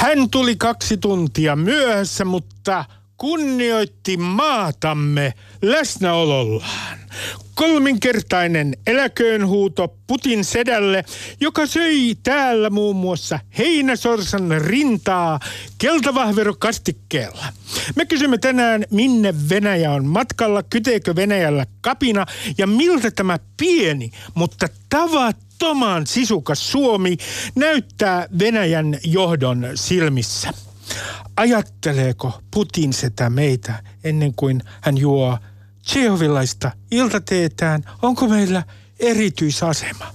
Hän tuli kaksi tuntia myöhässä, mutta kunnioitti maatamme läsnäolollaan. Kolminkertainen eläköönhuuto Putin sedälle, joka söi täällä muun muassa heinäsorsan rintaa keltavahverokastikkeella. Me kysymme tänään, minne Venäjä on matkalla, kyteekö Venäjällä kapina ja miltä tämä pieni, mutta tavattoman sisukas Suomi näyttää Venäjän johdon silmissä. Ajatteleeko Putin sitä meitä ennen kuin hän juo Tsehovilaista iltateetään? Onko meillä erityisasema?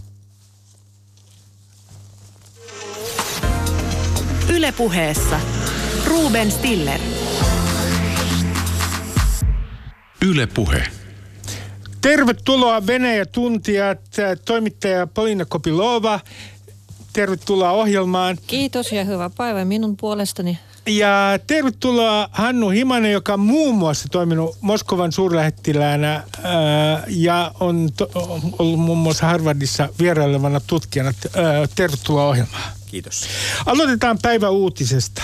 Ylepuheessa Ruben Stiller. Ylepuhe. Tervetuloa Venäjä-tuntijat, toimittaja Polina Kopilova. Tervetuloa ohjelmaan. Kiitos ja hyvää päivää minun puolestani. Ja tervetuloa Hannu Himanen, joka on muun muassa toiminut Moskovan suurlähettiläänä ää, ja on to, ollut muun muassa Harvardissa vierailevana tutkijana. Ää, tervetuloa ohjelmaan. Kiitos. Aloitetaan päivä uutisesta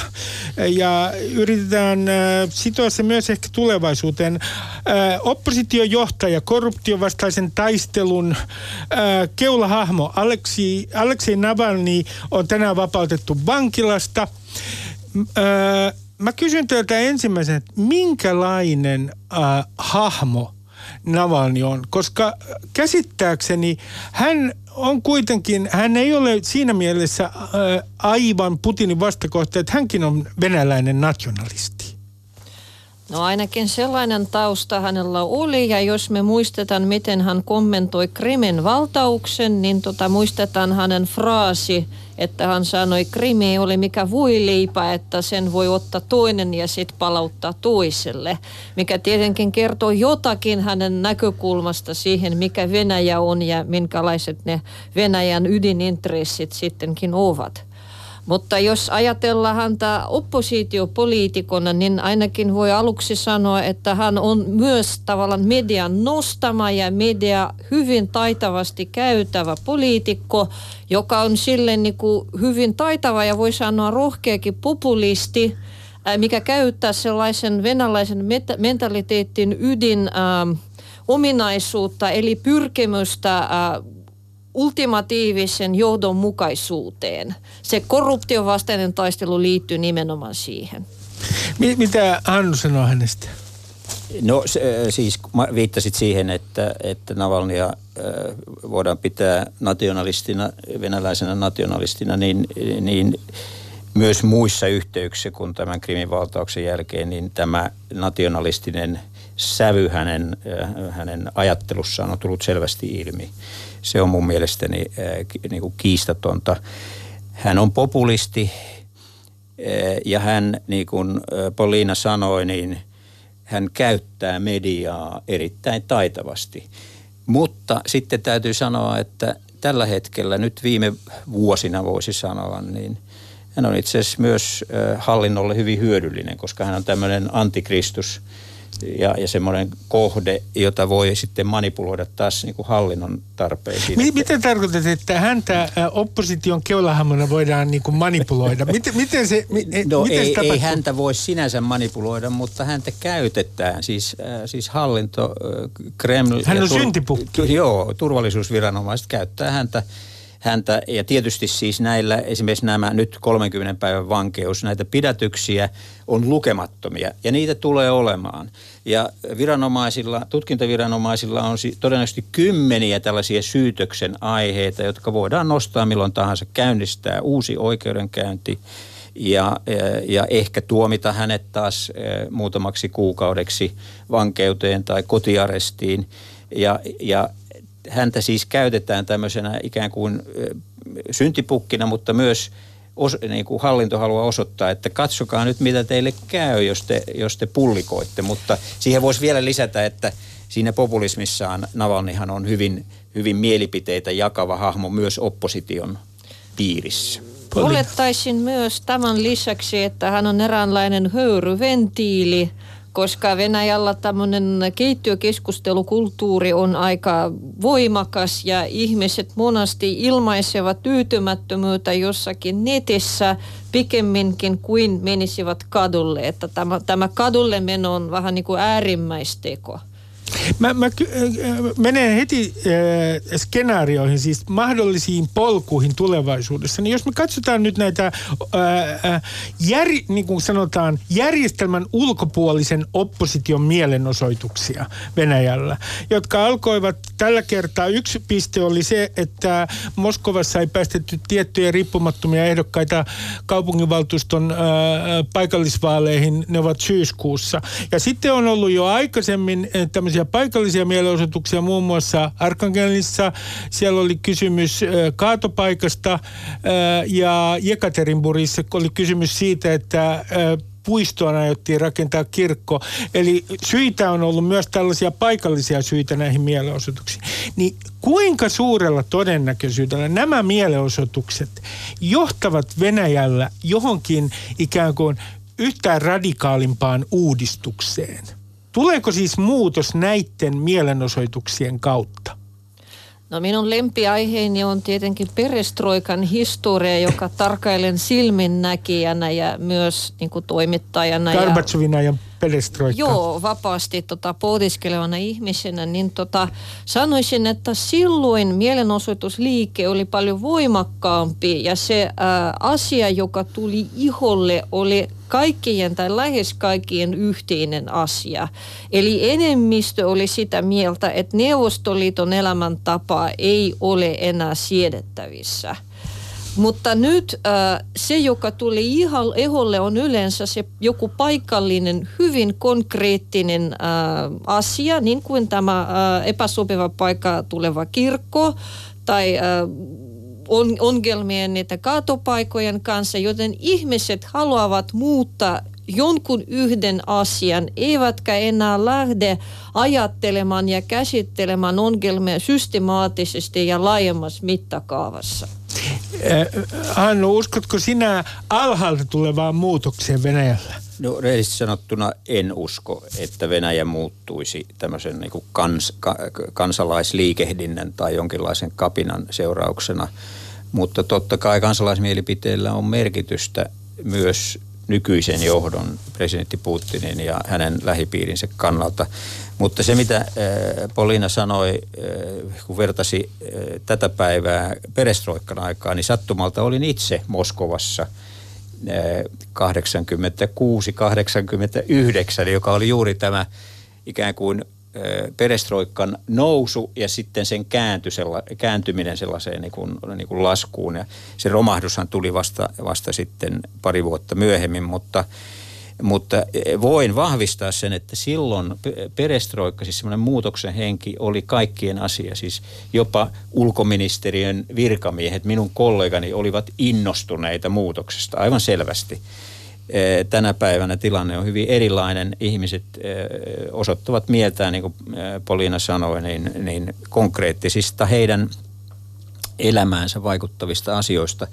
ja yritetään äh, sitoa se myös ehkä tulevaisuuteen. Äh, oppositiojohtaja, korruptiovastaisen taistelun äh, keulahahmo Aleksi, Aleksei Navalny on tänään vapautettu vankilasta. Mä kysyn teiltä ensimmäisen, että minkälainen hahmo Navalny on, koska käsittääkseni hän on kuitenkin, hän ei ole siinä mielessä aivan Putinin vastakohta, että hänkin on venäläinen nationalisti. No ainakin sellainen tausta hänellä oli ja jos me muistetaan miten hän kommentoi Krimin valtauksen, niin tota, muistetaan hänen fraasi, että hän sanoi, Krimi ei ole mikä voileipä, että sen voi ottaa toinen ja sitten palauttaa toiselle. Mikä tietenkin kertoo jotakin hänen näkökulmasta siihen, mikä Venäjä on ja minkälaiset ne Venäjän ydinintressit sittenkin ovat. Mutta jos ajatellaan häntä oppositiopoliitikona, niin ainakin voi aluksi sanoa, että hän on myös tavallaan median nostama ja media hyvin taitavasti käytävä poliitikko, joka on silleen niin kuin hyvin taitava ja voi sanoa rohkeakin populisti, mikä käyttää sellaisen venäläisen mentaliteetin ydin äh, ominaisuutta, eli pyrkimystä äh, ultimatiivisen johdonmukaisuuteen. Se korruptiovastainen taistelu liittyy nimenomaan siihen. Mitä Hannu sanoo hänestä? No se, siis viittasit siihen, että, että Navalnia äh, voidaan pitää nationalistina, venäläisenä nationalistina, niin, niin myös muissa yhteyksissä kuin tämän krimin valtauksen jälkeen, niin tämä nationalistinen sävy hänen, äh, hänen ajattelussaan on tullut selvästi ilmi se on mun mielestäni äh, niin kuin kiistatonta. Hän on populisti äh, ja hän, niin kuin äh, Pauliina sanoi, niin hän käyttää mediaa erittäin taitavasti. Mutta sitten täytyy sanoa, että tällä hetkellä, nyt viime vuosina voisi sanoa, niin hän on itse asiassa myös hallinnolle hyvin hyödyllinen, koska hän on tämmöinen antikristus – ja, ja semmoinen kohde, jota voi sitten manipuloida taas niin kuin hallinnon tarpeisiin. M- miten tarkoitat, että häntä opposition keulahamona voidaan niin kuin manipuloida? Miten, miten se, mi, e, no miten ei, se ei häntä voi sinänsä manipuloida, mutta häntä käytetään. Siis, äh, siis hallinto, äh, Kreml... Hän on tur- syntipukki. Joo, turvallisuusviranomaiset käyttää häntä häntä. Ja tietysti siis näillä, esimerkiksi nämä nyt 30 päivän vankeus, näitä pidätyksiä on lukemattomia ja niitä tulee olemaan. Ja viranomaisilla, tutkintaviranomaisilla on todennäköisesti kymmeniä tällaisia syytöksen aiheita, jotka voidaan nostaa milloin tahansa, käynnistää uusi oikeudenkäynti ja, ja ehkä tuomita hänet taas eh, muutamaksi kuukaudeksi vankeuteen tai kotiarestiin. Ja, ja häntä siis käytetään tämmöisenä ikään kuin syntipukkina, mutta myös os, niin kuin hallinto haluaa osoittaa, että katsokaa nyt mitä teille käy, jos te, jos te pullikoitte. Mutta siihen voisi vielä lisätä, että siinä populismissaan Navalnihan on hyvin, hyvin mielipiteitä jakava hahmo myös opposition piirissä. Olettaisin myös tämän lisäksi, että hän on eräänlainen höyryventiili koska Venäjällä tämmöinen keittiökeskustelukulttuuri on aika voimakas ja ihmiset monasti ilmaisevat tyytymättömyyttä jossakin netissä pikemminkin kuin menisivät kadulle. Että tämä, tämä kadulle meno on vähän niin kuin äärimmäisteko. Mä, mä ky- äh, menen heti äh, skenaarioihin, siis mahdollisiin polkuihin tulevaisuudessa. Niin jos me katsotaan nyt näitä, äh, äh, jär, niin kuin sanotaan, järjestelmän ulkopuolisen opposition mielenosoituksia Venäjällä, jotka alkoivat tällä kertaa. Yksi piste oli se, että Moskovassa ei päästetty tiettyjä riippumattomia ehdokkaita kaupunginvaltuuston äh, paikallisvaaleihin. Ne ovat syyskuussa. Ja sitten on ollut jo aikaisemmin äh, tämmöisiä tämmöisiä paikallisia mielenosoituksia muun muassa Arkangelissa. Siellä oli kysymys kaatopaikasta ja Jekaterinburgissa oli kysymys siitä, että puistoon aiottiin rakentaa kirkko. Eli syitä on ollut myös tällaisia paikallisia syitä näihin mielenosoituksiin. Niin kuinka suurella todennäköisyydellä nämä mielenosoitukset johtavat Venäjällä johonkin ikään kuin yhtään radikaalimpaan uudistukseen? Tuleeko siis muutos näiden mielenosoituksien kautta? No minun lempiaiheeni on tietenkin perestroikan historia, joka tarkailen silminnäkijänä ja myös niin kuin toimittajana. Gorbatsovina ja perestroikka. Joo, vapaasti tota, pohdiskelevana ihmisenä, niin tota, sanoisin, että silloin mielenosoitusliike oli paljon voimakkaampi ja se ää, asia, joka tuli iholle, oli kaikkien tai lähes kaikkien yhteinen asia. Eli enemmistö oli sitä mieltä, että Neuvostoliiton elämäntapa ei ole enää siedettävissä. Mutta nyt äh, se, joka tuli ihan eholle, on yleensä se joku paikallinen, hyvin konkreettinen äh, asia, niin kuin tämä äh, epäsopiva paikka tuleva kirkko tai äh, on, ongelmien niitä kaatopaikojen kanssa, joten ihmiset haluavat muuttaa jonkun yhden asian, eivätkä enää lähde ajattelemaan ja käsittelemään ongelmia systemaattisesti ja laajemmassa mittakaavassa. Hannu, uskotko sinä alhaalta tulevaan muutokseen Venäjällä? No rehellisesti sanottuna en usko, että Venäjä muuttuisi tämmöisen niin kuin kans, ka, kansalaisliikehdinnän tai jonkinlaisen kapinan seurauksena. Mutta totta kai kansalaismielipiteellä on merkitystä myös nykyisen johdon, presidentti Putinin ja hänen lähipiirinsä kannalta. Mutta se, mitä Polina sanoi, kun vertasi tätä päivää perestroikkan aikaa, niin sattumalta olin itse Moskovassa 86-89, joka oli juuri tämä ikään kuin perestroikan nousu ja sitten sen käänty, kääntyminen sellaiseen niin kuin, niin kuin laskuun. Ja se romahdushan tuli vasta, vasta sitten pari vuotta myöhemmin, mutta, mutta voin vahvistaa sen, että silloin perestroikka, siis semmoinen muutoksen henki oli kaikkien asia. Siis jopa ulkoministeriön virkamiehet, minun kollegani olivat innostuneita muutoksesta aivan selvästi. Eh, tänä päivänä tilanne on hyvin erilainen. Ihmiset osoittavat mieltään, niin kuin Poliina sanoi, niin, niin konkreettisista heidän elämäänsä vaikuttavista asioista.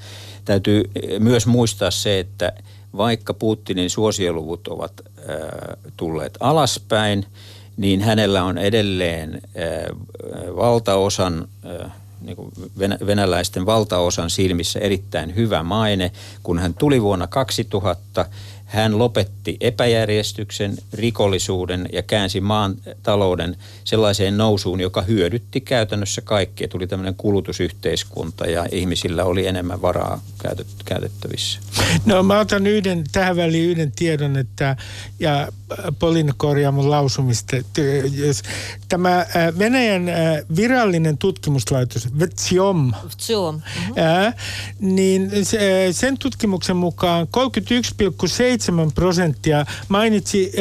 Täytyy myös muistaa se, että vaikka Putinin suosioluvut ovat tulleet alaspäin, niin hänellä on edelleen valtaosan niin kuin venäläisten valtaosan silmissä erittäin hyvä maine. Kun hän tuli vuonna 2000, hän lopetti epäjärjestyksen, rikollisuuden ja käänsi maan talouden sellaiseen nousuun, joka hyödytti käytännössä kaikkia. Tuli tämmöinen kulutusyhteiskunta ja ihmisillä oli enemmän varaa käytettävissä. No mä otan yhden, tähän väliin yhden tiedon, että, ja Polin korjaa mun lausumista. Tämä Venäjän virallinen tutkimuslaitos, Vetsiom, Vetsiom. niin sen tutkimuksen mukaan 31,7 prosenttia mainitsi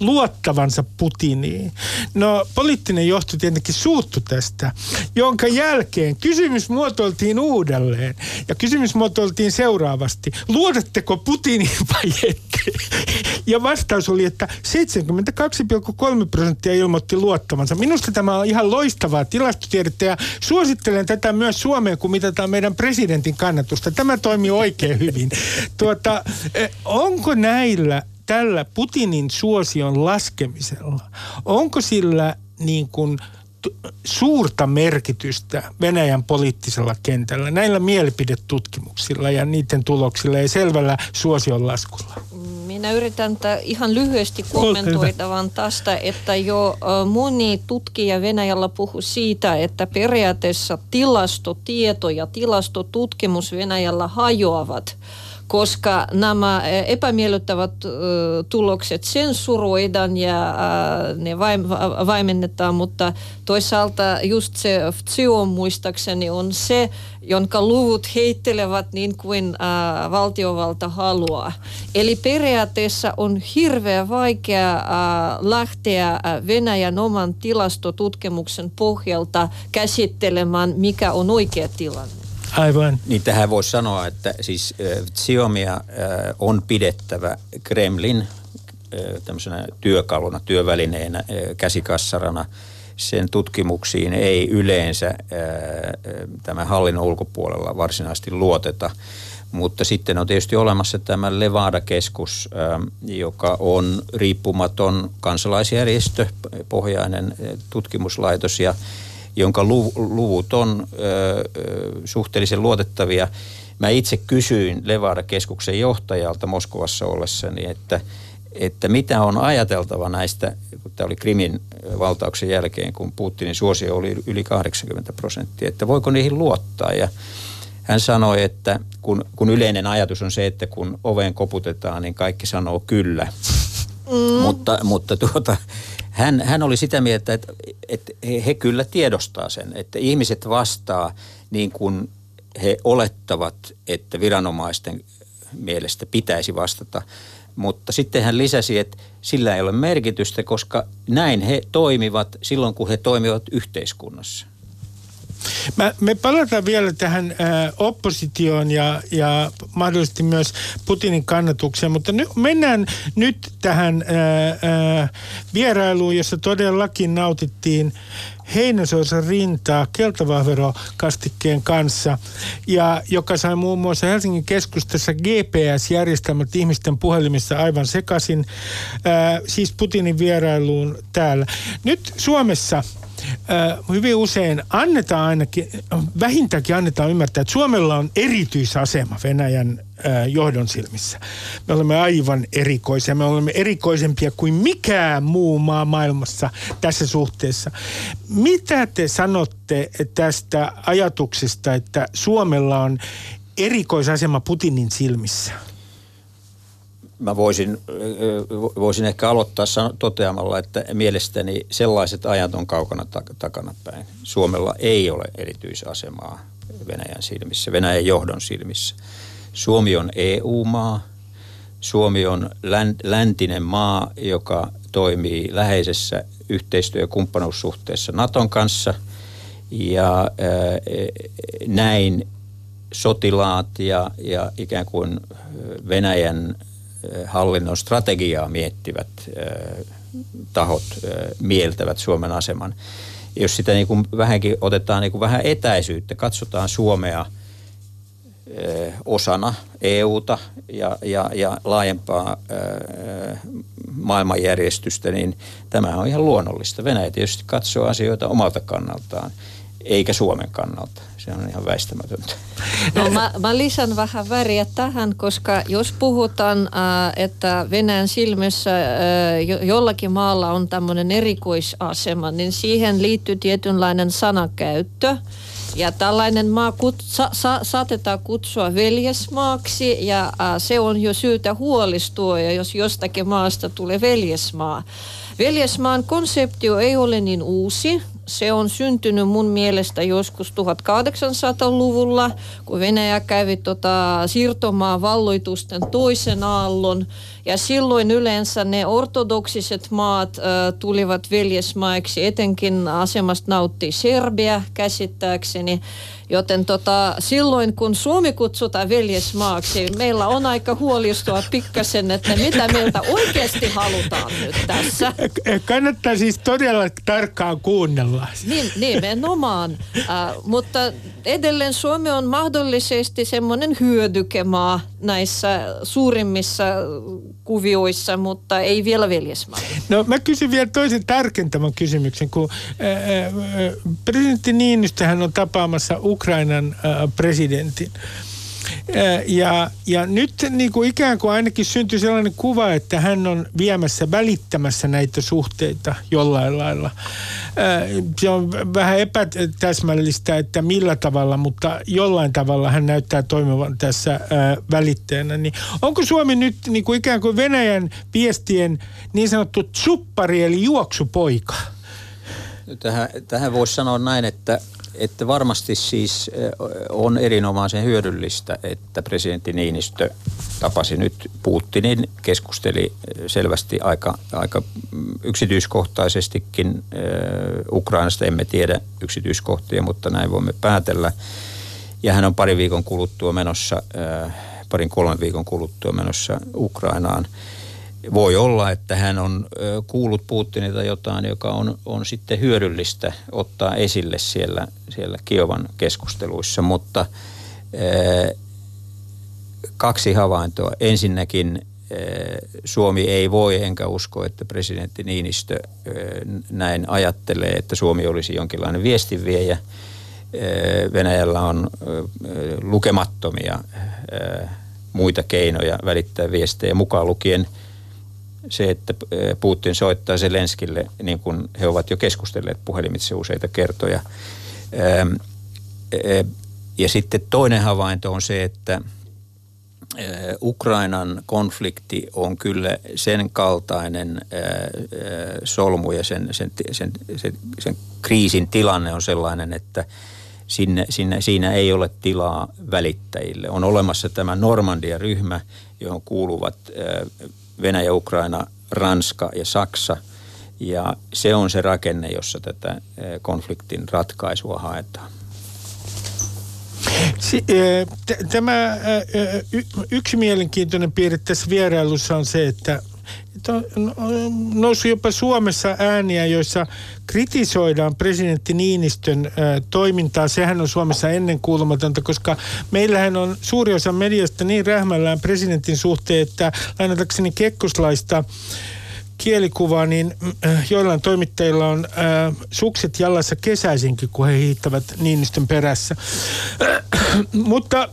luottavansa Putiniin. No poliittinen johto tietenkin suuttu tästä, jonka jälkeen kysymys muotoiltiin uudelleen. Ja kysymys muotoiltiin seuraavasti. Luotatteko Putiniin vai ette? Ja vastaus oli, että 72,3 prosenttia ilmoitti luottavansa. Minusta tämä on ihan loistavaa tilastotiedettä ja suosittelen tätä myös Suomeen, kun mitataan meidän presidentin kannatusta. Tämä toimii oikein hyvin. Tuota, onko näillä tällä Putinin suosion laskemisella, onko sillä niin kuin suurta merkitystä Venäjän poliittisella kentällä näillä mielipidetutkimuksilla ja niiden tuloksilla ja selvällä suosion laskulla? Minä yritän ihan lyhyesti kommentoida vaan tästä, että jo moni tutkija Venäjällä puhuu siitä, että periaatteessa tilastotieto ja tilastotutkimus Venäjällä hajoavat koska nämä epämiellyttävät tulokset sensuroidaan ja ne vaimennetaan, mutta toisaalta just se FTSIO muistaakseni on se, jonka luvut heittelevät niin kuin valtiovalta haluaa. Eli periaatteessa on hirveän vaikea lähteä Venäjän oman tilastotutkimuksen pohjalta käsittelemään, mikä on oikea tilanne. Aivan. Niin tähän voisi sanoa, että siis Xiomia on pidettävä Kremlin tämmöisenä työkaluna, työvälineenä, käsikassarana. Sen tutkimuksiin ei yleensä tämän hallinnon ulkopuolella varsinaisesti luoteta. Mutta sitten on tietysti olemassa tämä Levada-keskus, joka on riippumaton kansalaisjärjestö, pohjainen tutkimuslaitos ja jonka luvut on ö, suhteellisen luotettavia. Mä itse kysyin Levada-keskuksen johtajalta Moskovassa ollessani, että, että mitä on ajateltava näistä, kun tämä oli Krimin valtauksen jälkeen, kun Putinin suosio oli yli 80 prosenttia, että voiko niihin luottaa. Ja hän sanoi, että kun, kun yleinen ajatus on se, että kun oveen koputetaan, niin kaikki sanoo kyllä. Mm. Mutta, mutta tuota, hän, hän oli sitä mieltä, että, että he, he kyllä tiedostaa sen, että ihmiset vastaa niin kuin he olettavat, että viranomaisten mielestä pitäisi vastata. Mutta sitten hän lisäsi, että sillä ei ole merkitystä, koska näin he toimivat silloin, kun he toimivat yhteiskunnassa. Mä, me palataan vielä tähän ä, oppositioon ja, ja mahdollisesti myös Putinin kannatukseen, mutta nyt, mennään nyt tähän ä, ä, vierailuun, jossa todellakin nautittiin heinäsoissa rintaa keltavahverokastikkeen kanssa, ja joka sai muun muassa Helsingin keskustassa GPS-järjestelmät ihmisten puhelimissa aivan sekaisin, ää, siis Putinin vierailuun täällä. Nyt Suomessa hyvin usein annetaan ainakin, vähintäänkin annetaan ymmärtää, että Suomella on erityisasema Venäjän johdon silmissä. Me olemme aivan erikoisia. Me olemme erikoisempia kuin mikään muu maa maailmassa tässä suhteessa. Mitä te sanotte tästä ajatuksesta, että Suomella on erikoisasema Putinin silmissä? Mä voisin, voisin ehkä aloittaa toteamalla, että mielestäni sellaiset ajat on kaukana takana päin. Suomella ei ole erityisasemaa Venäjän silmissä, Venäjän johdon silmissä. Suomi on EU-maa, Suomi on läntinen maa, joka toimii läheisessä yhteistyö- ja kumppanuussuhteessa Naton kanssa. Ja näin sotilaat ja, ja ikään kuin Venäjän hallinnon strategiaa miettivät tahot mieltävät Suomen aseman. Jos sitä niin kuin vähänkin otetaan niin kuin vähän etäisyyttä, katsotaan Suomea osana EUta ja, ja, ja laajempaa maailmanjärjestystä, niin tämä on ihan luonnollista. Venäjä tietysti katsoo asioita omalta kannaltaan eikä Suomen kannalta. Se on ihan väistämätöntä. No mä, mä lisän vähän väriä tähän, koska jos puhutaan, äh, että Venäjän silmissä äh, jollakin maalla on tämmöinen erikoisasema, niin siihen liittyy tietynlainen sanakäyttö. Ja tällainen maa kut, sa, sa, saatetaan kutsua veljesmaaksi ja äh, se on jo syytä huolistua, jos jostakin maasta tulee veljesmaa. Veljesmaan konseptio ei ole niin uusi. Se on syntynyt mun mielestä joskus 1800-luvulla, kun Venäjä kävi tota siirtomaan valloitusten toisen aallon. Ja silloin yleensä ne ortodoksiset maat äh, tulivat veljesmaiksi, etenkin asemasta nautti Serbia käsittääkseni. Joten tota, silloin kun Suomi kutsutaan veljesmaaksi, meillä on aika huolistua pikkasen, että mitä meiltä oikeasti halutaan nyt tässä. Kannattaa siis todella tarkkaan kuunnella. Niin, nimenomaan. Äh, mutta edelleen Suomi on mahdollisesti semmoinen hyödykemaa näissä suurimmissa kuvioissa, mutta ei vielä veljesmalli. No mä kysyn vielä toisen tarkentavan kysymyksen, kun presidentti Niinistöhän on tapaamassa Ukrainan presidentin. Ja, ja nyt niin kuin ikään kuin ainakin syntyi sellainen kuva, että hän on viemässä, välittämässä näitä suhteita jollain lailla. Se on vähän epätäsmällistä, että millä tavalla, mutta jollain tavalla hän näyttää toimivan tässä välittäjänä. Niin onko Suomi nyt niin kuin ikään kuin Venäjän viestien niin sanottu tsuppari eli juoksupoika? Tähän, tähän voisi sanoa näin, että että varmasti siis on erinomaisen hyödyllistä, että presidentti Niinistö tapasi nyt Putinin, keskusteli selvästi aika, aika yksityiskohtaisestikin Ukrainasta. Emme tiedä yksityiskohtia, mutta näin voimme päätellä. Ja hän on pari viikon kuluttua menossa, parin kolmen viikon kuluttua menossa Ukrainaan – voi olla, että hän on kuullut Putinilta jotain, joka on, on sitten hyödyllistä ottaa esille siellä, siellä Kiovan keskusteluissa, mutta kaksi havaintoa. Ensinnäkin Suomi ei voi, enkä usko, että presidentti Niinistö näin ajattelee, että Suomi olisi jonkinlainen viestinviejä. Venäjällä on lukemattomia muita keinoja välittää viestejä, mukaan lukien – se, että Putin soittaa Zelenskille, niin kuin he ovat jo keskustelleet puhelimitse useita kertoja. Ja sitten toinen havainto on se, että Ukrainan konflikti on kyllä sen kaltainen solmu ja sen, sen, sen, sen, sen kriisin tilanne on sellainen, että sinne, sinne, siinä ei ole tilaa välittäjille. On olemassa tämä Normandia-ryhmä, johon kuuluvat Venäjä, Ukraina, Ranska ja Saksa. Ja se on se rakenne, jossa tätä eh, konfliktin ratkaisua haetaan. Eh, tämä eh, yksi mielenkiintoinen piirre tässä vierailussa on se, että noussut jopa Suomessa ääniä, joissa kritisoidaan presidentti Niinistön toimintaa. Sehän on Suomessa ennen kuulumatonta, koska meillähän on suuri osa mediasta niin rähmällään presidentin suhteen, että lainatakseni kekkoslaista kielikuvaa, niin joillain toimittajilla on sukset jallassa kesäisinkin, kun he hiittävät Niinistön perässä. Mutta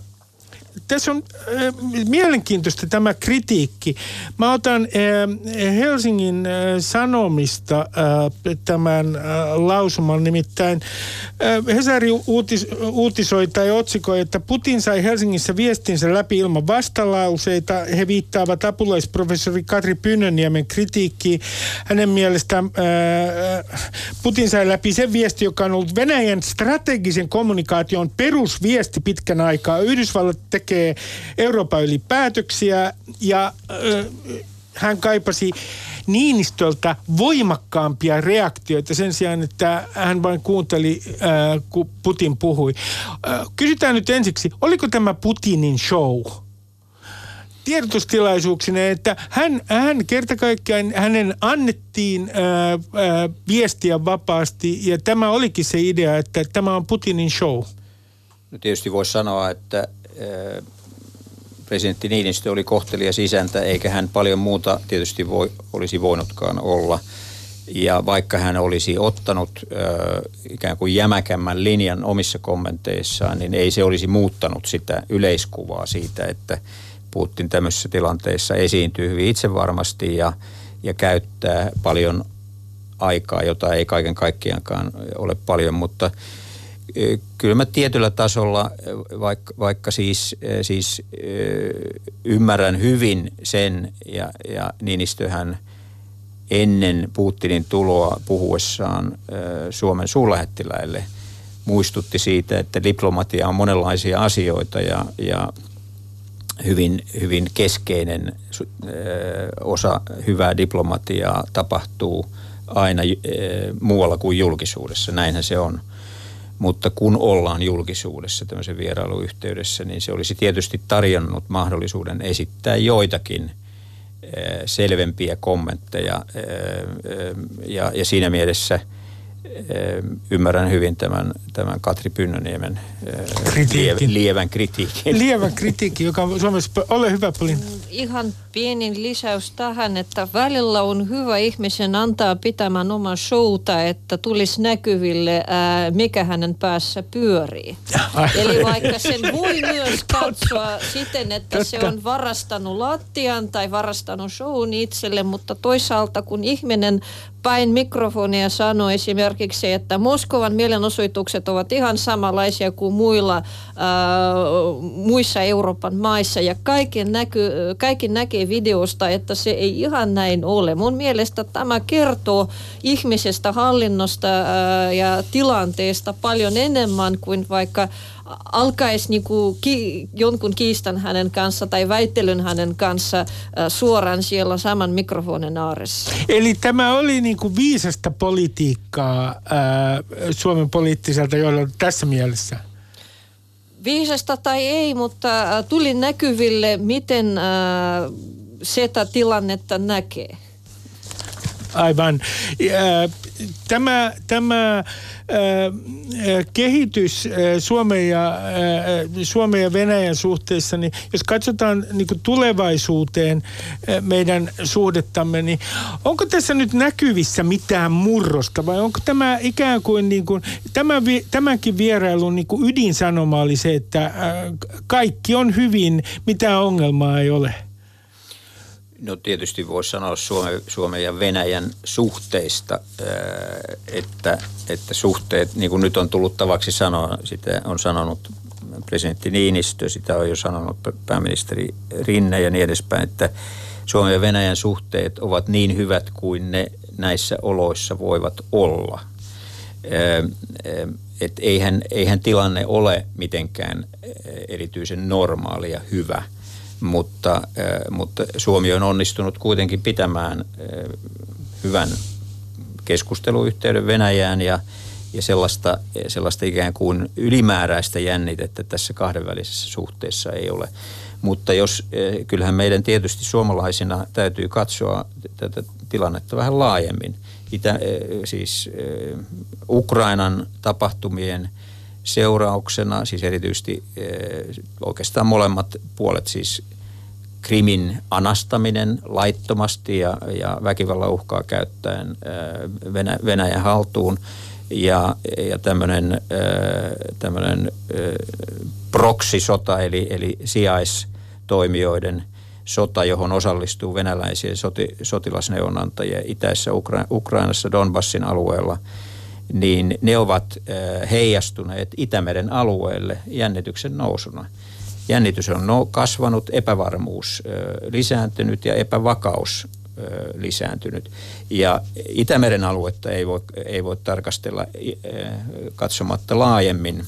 tässä on äh, mielenkiintoista tämä kritiikki. Mä otan äh, Helsingin äh, Sanomista äh, tämän äh, lausuman, nimittäin äh, Hesari uutis, uutisoi tai otsikoi, että Putin sai Helsingissä viestinsä läpi ilman vastalauseita. He viittaavat apulaisprofessori Katri Pynnöniemen kritiikkiin. Hänen mielestään äh, Putin sai läpi sen viesti, joka on ollut Venäjän strategisen kommunikaation perusviesti pitkän aikaa. Yhdysvallat tekee tekee Euroopan yli päätöksiä ja ö, hän kaipasi Niinistöltä voimakkaampia reaktioita sen sijaan, että hän vain kuunteli, äh, kun Putin puhui. Äh, kysytään nyt ensiksi, oliko tämä Putinin show? tiedotustilaisuuksina, että hän, hän kerta kaikkiaan, hänen annettiin ää, ää, viestiä vapaasti ja tämä olikin se idea, että tämä on Putinin show. No tietysti voisi sanoa, että presidentti Niinistö oli kohtelia sisäntä, eikä hän paljon muuta tietysti voi, olisi voinutkaan olla. Ja vaikka hän olisi ottanut äh, ikään kuin jämäkämmän linjan omissa kommenteissaan, niin ei se olisi muuttanut sitä yleiskuvaa siitä, että Putin tämmöisessä tilanteessa esiintyy hyvin itsevarmasti ja, ja käyttää paljon aikaa, jota ei kaiken kaikkiaankaan ole paljon, mutta – kyllä mä tietyllä tasolla, vaikka, vaikka siis, siis ymmärrän hyvin sen, ja, ja Niinistöhän ennen Putinin tuloa puhuessaan Suomen suurlähettiläille muistutti siitä, että diplomatia on monenlaisia asioita ja, ja hyvin, hyvin keskeinen osa hyvää diplomatiaa tapahtuu aina muualla kuin julkisuudessa. Näinhän se on. Mutta kun ollaan julkisuudessa tämmöisen vierailuyhteydessä, niin se olisi tietysti tarjonnut mahdollisuuden esittää joitakin eh, selvempiä kommentteja. Eh, eh, ja, ja siinä mielessä ymmärrän hyvin tämän, tämän Katri Pynnöniemen Kritiikin. lievän kritiikin. Lievän kritiikki, joka on Suomessa... Ole hyvä, Polin. Ihan pienin lisäys tähän, että välillä on hyvä ihmisen antaa pitämään omaa showta, että tulisi näkyville, ää, mikä hänen päässä pyörii. Eli vaikka sen voi myös katsoa siten, että se on varastanut lattian tai varastanut shown itselle, mutta toisaalta kun ihminen päin mikrofonia sanoi esimerkiksi, että Moskovan mielenosoitukset ovat ihan samanlaisia kuin muilla, äh, muissa Euroopan maissa ja kaiken, näky, kaiken näkee videosta, että se ei ihan näin ole. Mun mielestä tämä kertoo ihmisestä, hallinnosta äh, ja tilanteesta paljon enemmän kuin vaikka alkaisi niinku ki, jonkun kiistan hänen kanssa tai väittelyn hänen kanssa äh, suoraan siellä saman mikrofonin aaressa. Eli tämä oli niinku viisasta politiikkaa äh, Suomen poliittiselta johdolta tässä mielessä? Viisasta tai ei, mutta äh, tuli näkyville, miten äh, sitä tilannetta näkee. Aivan. Tämä, tämä kehitys Suomen ja, Suomen ja Venäjän suhteessa, niin jos katsotaan niin tulevaisuuteen meidän suhdettamme, niin onko tässä nyt näkyvissä mitään murrosta vai onko tämä ikään kuin, niin kuin tämä, tämänkin vierailun niin kuin ydinsanoma oli se, että kaikki on hyvin, mitään ongelmaa ei ole? No tietysti voisi sanoa Suomen, Suomen ja Venäjän suhteista, että, että suhteet, niin kuin nyt on tullut tavaksi sanoa, sitä on sanonut presidentti Niinistö, sitä on jo sanonut pääministeri Rinne ja niin edespäin, että Suomen ja Venäjän suhteet ovat niin hyvät kuin ne näissä oloissa voivat olla. Että eihän, eihän tilanne ole mitenkään erityisen normaali ja hyvä – mutta, äh, mutta Suomi on onnistunut kuitenkin pitämään äh, hyvän keskusteluyhteyden Venäjään ja, ja sellaista, sellaista ikään kuin ylimääräistä jännitettä tässä kahdenvälisessä suhteessa ei ole. Mutta jos, äh, kyllähän meidän tietysti suomalaisina täytyy katsoa tätä tilannetta vähän laajemmin. Itä, siis Ukrainan tapahtumien seurauksena, siis erityisesti oikeastaan molemmat puolet, siis Krimin anastaminen laittomasti ja, ja väkivallan uhkaa käyttäen Venä, Venäjän haltuun ja, ja tämmöinen, tämmöinen proksisota eli, eli sijaistoimijoiden sota, johon osallistuu venäläisiä soti, sotilasneuvonantajia itäisessä Ukra- Ukrainassa Donbassin alueella, niin ne ovat heijastuneet Itämeren alueelle jännityksen nousuna – jännitys on no, kasvanut, epävarmuus lisääntynyt ja epävakaus lisääntynyt. Ja Itämeren aluetta ei voi, ei voi tarkastella katsomatta laajemmin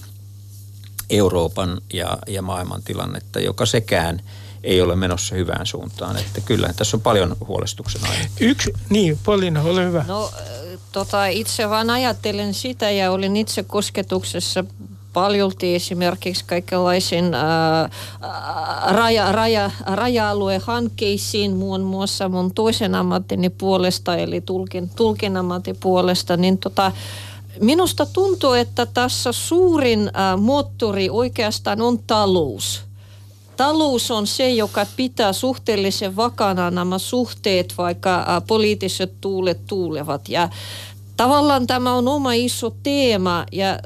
Euroopan ja, ja maailman tilannetta, joka sekään ei ole menossa hyvään suuntaan. Että kyllä tässä on paljon huolestuksen aihetta. Yksi, niin, Polina, ole hyvä. No, tota, itse vaan ajattelen sitä ja olin itse kosketuksessa paljolti esimerkiksi kaikenlaisiin ää, raja, raja, raja-aluehankkeisiin muun muassa mun toisen ammattini puolesta, eli tulkin, tulkin puolesta, niin tota, minusta tuntuu, että tässä suurin ää, moottori oikeastaan on talous. Talous on se, joka pitää suhteellisen vakana nämä suhteet, vaikka poliittiset tuulet tuulevat. Ja tavallaan tämä on oma iso teema ja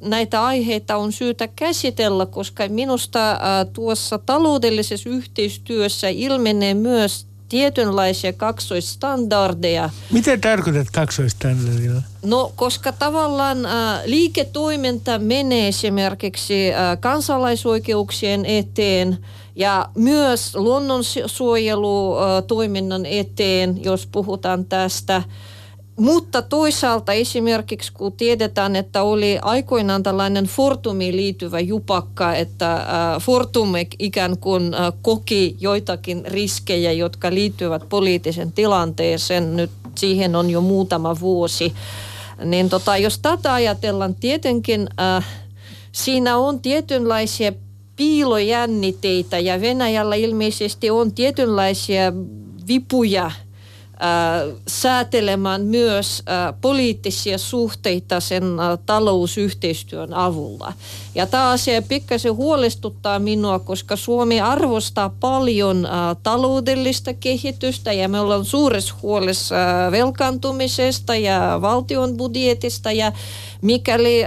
näitä aiheita on syytä käsitellä, koska minusta tuossa taloudellisessa yhteistyössä ilmenee myös tietynlaisia kaksoistandardeja. Miten tarkoitat kaksoistandardilla? No, koska tavallaan äh, liiketoiminta menee esimerkiksi äh, kansalaisoikeuksien eteen ja myös luonnonsuojelutoiminnan eteen, jos puhutaan tästä – mutta toisaalta esimerkiksi kun tiedetään, että oli aikoinaan tällainen Fortumiin liittyvä jupakka, että äh, Fortum ikään kuin äh, koki joitakin riskejä, jotka liittyvät poliittisen tilanteeseen. Nyt siihen on jo muutama vuosi. Niin tota, jos tätä ajatellaan, tietenkin äh, siinä on tietynlaisia piilojänniteitä ja Venäjällä ilmeisesti on tietynlaisia vipuja – säätelemään myös poliittisia suhteita sen talousyhteistyön avulla. Ja tämä asia pikkasen huolestuttaa minua, koska Suomi arvostaa paljon taloudellista kehitystä ja me ollaan suuressa huolessa velkaantumisesta ja valtion budjetista. Ja mikäli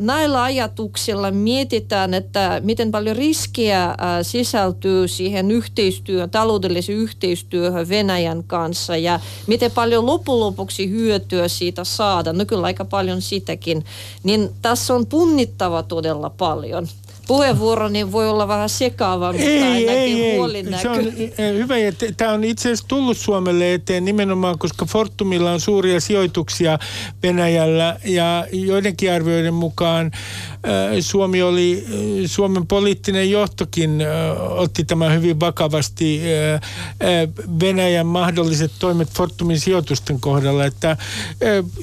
näillä ajatuksilla mietitään, että miten paljon riskiä sisältyy siihen yhteistyöhön, taloudelliseen yhteistyöhön Venäjän kanssa ja miten paljon loppujen lopuksi hyötyä siitä saada, no kyllä aika paljon sitäkin, niin tässä on punnittava todella paljon puheenvuoroni voi olla vähän sekaava, mutta ei, ainakin ei, ei. Se on eh, hyvä, että tämä on itse asiassa tullut Suomelle eteen nimenomaan, koska Fortumilla on suuria sijoituksia Venäjällä ja joidenkin arvioiden mukaan Suomi oli, Suomen poliittinen johtokin otti tämän hyvin vakavasti Venäjän mahdolliset toimet Fortumin sijoitusten kohdalla, että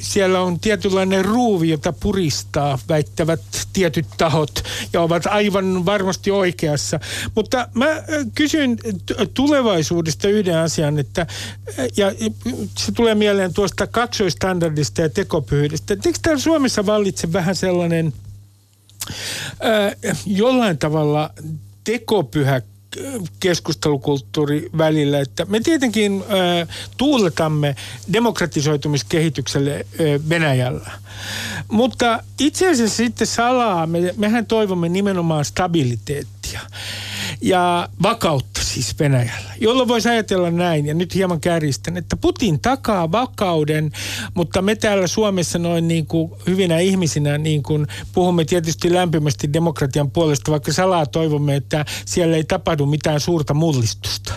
siellä on tietynlainen ruuvi, jota puristaa, väittävät tietyt tahot ja ovat aivan varmasti oikeassa. Mutta mä kysyn tulevaisuudesta yhden asian, että ja se tulee mieleen tuosta kaksoistandardista ja tekopyhyydestä. Eikö täällä Suomessa vallitse vähän sellainen – jollain tavalla tekopyhä keskustelukulttuuri välillä, että me tietenkin tuuletamme demokratisoitumiskehitykselle Venäjällä. Mutta itse asiassa sitten salaa, me, mehän toivomme nimenomaan stabiliteettia ja vakautta siis Venäjällä. Jolloin voisi ajatella näin, ja nyt hieman kärjistän, että Putin takaa vakauden, mutta me täällä Suomessa noin niin kuin hyvinä ihmisinä niin kuin puhumme tietysti lämpimästi demokratian puolesta, vaikka salaa toivomme, että siellä ei tapahdu mitään suurta mullistusta.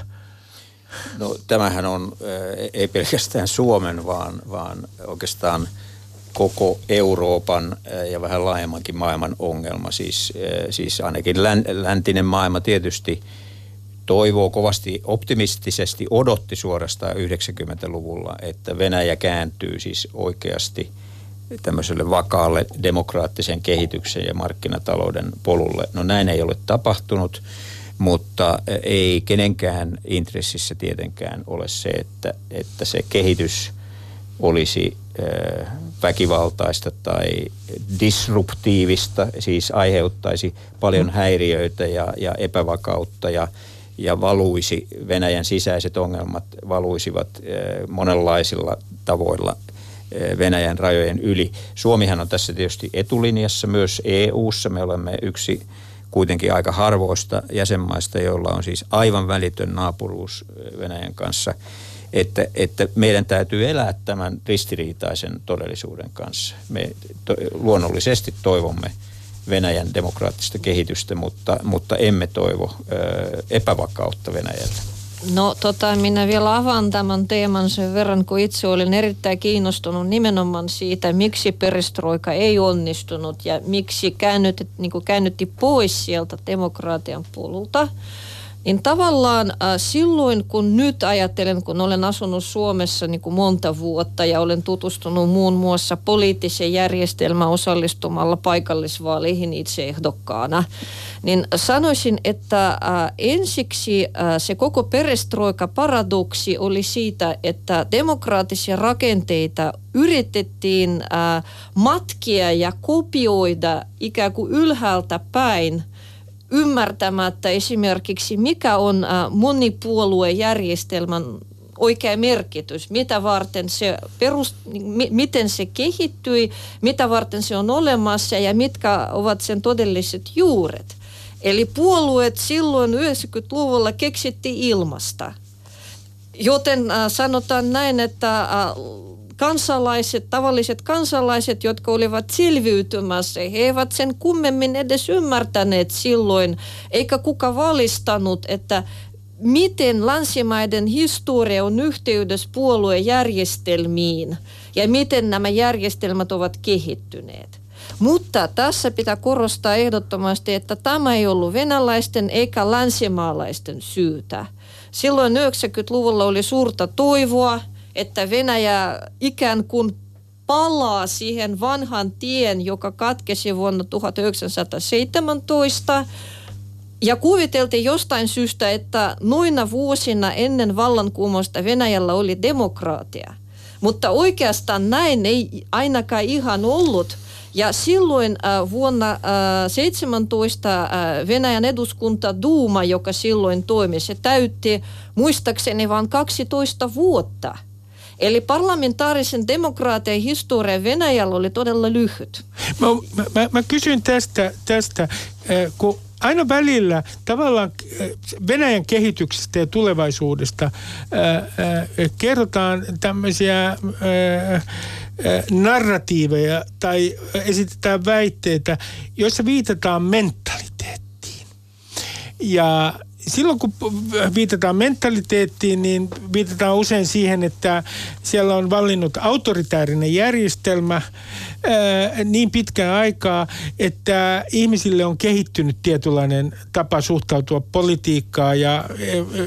No tämähän on ei pelkästään Suomen, vaan, vaan oikeastaan – koko Euroopan eh, ja vähän laajemmankin maailman ongelma. Siis, eh, siis ainakin läntinen maailma tietysti toivoo kovasti optimistisesti, odotti suorastaan 90-luvulla, että Venäjä kääntyy siis oikeasti tämmöiselle vakaalle demokraattisen kehityksen ja markkinatalouden polulle. No näin ei ole tapahtunut, mutta ei kenenkään intressissä tietenkään ole se, että, että se kehitys olisi väkivaltaista tai disruptiivista, siis aiheuttaisi paljon häiriöitä ja, ja epävakautta ja, ja valuisi, Venäjän sisäiset ongelmat valuisivat monenlaisilla tavoilla Venäjän rajojen yli. Suomihan on tässä tietysti etulinjassa myös EU-ssa. Me olemme yksi kuitenkin aika harvoista jäsenmaista, joilla on siis aivan välitön naapuruus Venäjän kanssa – että, että meidän täytyy elää tämän ristiriitaisen todellisuuden kanssa. Me to, luonnollisesti toivomme Venäjän demokraattista kehitystä, mutta, mutta emme toivo ö, epävakautta Venäjällä. No tota, minä vielä avaan tämän teeman sen verran, kun itse olen erittäin kiinnostunut nimenomaan siitä, miksi perestroika ei onnistunut ja miksi käännyt, niin käännytti pois sieltä demokraatian polulta. Niin tavallaan äh, silloin, kun nyt ajattelen, kun olen asunut Suomessa niin kuin monta vuotta ja olen tutustunut muun muassa poliittiseen järjestelmään osallistumalla paikallisvaaleihin itse ehdokkaana, niin sanoisin, että äh, ensiksi äh, se koko perestroika-paradoksi oli siitä, että demokraattisia rakenteita yritettiin äh, matkia ja kopioida ikään kuin ylhäältä päin – ymmärtämättä esimerkiksi, mikä on äh, monipuoluejärjestelmän oikea merkitys, mitä varten se perust, miten se kehittyi, mitä varten se on olemassa ja mitkä ovat sen todelliset juuret. Eli puolueet silloin 90-luvulla keksittiin ilmasta. Joten äh, sanotaan näin, että äh, kansalaiset, tavalliset kansalaiset, jotka olivat selviytymässä, he eivät sen kummemmin edes ymmärtäneet silloin, eikä kuka valistanut, että miten länsimaiden historia on yhteydessä puoluejärjestelmiin ja miten nämä järjestelmät ovat kehittyneet. Mutta tässä pitää korostaa ehdottomasti, että tämä ei ollut venäläisten eikä länsimaalaisten syytä. Silloin 90-luvulla oli suurta toivoa, että Venäjä ikään kuin palaa siihen vanhan tien, joka katkesi vuonna 1917 ja kuviteltiin jostain syystä, että noina vuosina ennen vallankumousta Venäjällä oli demokraatia. Mutta oikeastaan näin ei ainakaan ihan ollut. Ja silloin äh, vuonna äh, 17 äh, Venäjän eduskunta Duuma, joka silloin toimi, se täytti muistaakseni vain 12 vuotta. Eli parlamentaarisen demokraatian historia Venäjällä oli todella lyhyt. Mä, mä, mä kysyn tästä, tästä äh, kun aina välillä tavallaan äh, Venäjän kehityksestä ja tulevaisuudesta äh, ää, kerrotaan tämmöisiä ää, narratiiveja tai esitetään väitteitä, joissa viitataan mentaliteettiin. Ja silloin kun viitataan mentaliteettiin, niin viitataan usein siihen, että siellä on vallinnut autoritäärinen järjestelmä niin pitkään aikaa, että ihmisille on kehittynyt tietynlainen tapa suhtautua politiikkaan ja